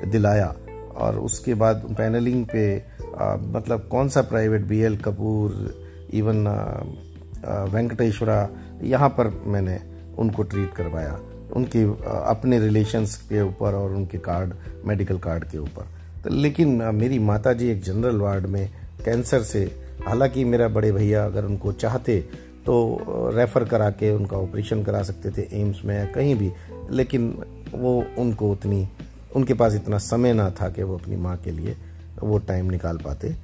दिलाया और उसके बाद पैनलिंग पे आ, मतलब कौन सा private B L Kapoor even Venkateshwara यहाँ पर मैंने उनको ट्रीट करवाया। उनके अपने रिलेशंस के ऊपर और उनके कार्ड मेडिकल कार्ड के ऊपर। तो लेकिन मेरी माता जी एक जनरल वार्ड में कैंसर से, हालाँकि मेरा बड़े भैया अगर उनको चाहते तो रेफ़र करा के उनका ऑपरेशन करा सकते थे एम्स में या कहीं भी। लेकिन वो उनको उतनी, उनके पास इतना समय ना था कि वो अपनी माँ के लिए वो टाइम निकाल पाते,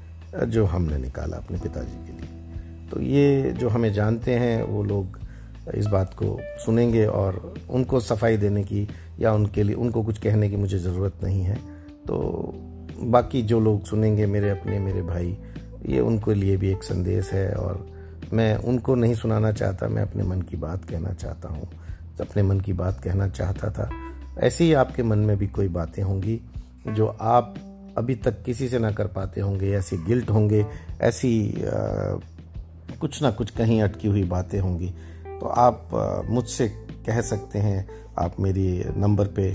जो हमने निकाला अपने पिताजी के लिए। तो ये जो हमें जानते हैं, वो लोग इस बात को सुनेंगे और उनको सफ़ाई देने की या उनके लिए उनको कुछ कहने की मुझे ज़रूरत नहीं है। तो बाकी जो लोग सुनेंगे मेरे अपने मेरे भाई ये उनके लिए भी एक संदेश है और मैं उनको नहीं सुनाना चाहता मैं अपने मन की बात कहना चाहता हूँ। अपने मन की बात कहना चाहता था। ऐसे ही आपके मन में भी कोई बातें होंगी जो आप अभी तक किसी से ना कर पाते होंगे ऐसे गिल्ट होंगे ऐसी आ, कुछ ना कुछ कहीं अटकी हुई बातें होंगी। तो आप मुझसे कह सकते हैं, आप मेरी नंबर पे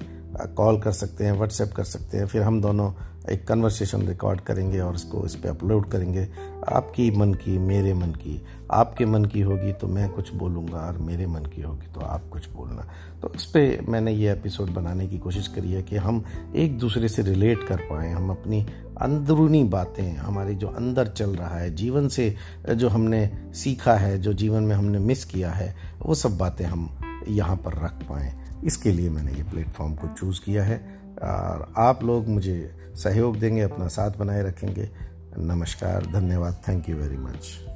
कॉल कर सकते हैं, व्हाट्सएप कर सकते हैं, फिर हम दोनों एक कन्वर्सेशन रिकॉर्ड करेंगे और उसको इस पर अपलोड करेंगे। आपकी मन की, मेरे मन की, आपके मन की होगी तो मैं कुछ बोलूँगा और मेरे मन की होगी तो आप कुछ बोलना। तो इस पर मैंने ये एपिसोड बनाने की कोशिश करी है कि हम एक दूसरे से रिलेट कर पाएँ, हम अपनी अंदरूनी बातें हमारे जो अंदर चल रहा है, जीवन से जो हमने सीखा है, जो जीवन में हमने मिस किया है, वो सब बातें हम यहाँ पर रख पाएँ। इसके लिए मैंने ये प्लेटफॉर्म को चूज़ किया है और आप लोग मुझे सहयोग देंगे, अपना साथ बनाए रखेंगे। नमस्कार, धन्यवाद। Thank you very much.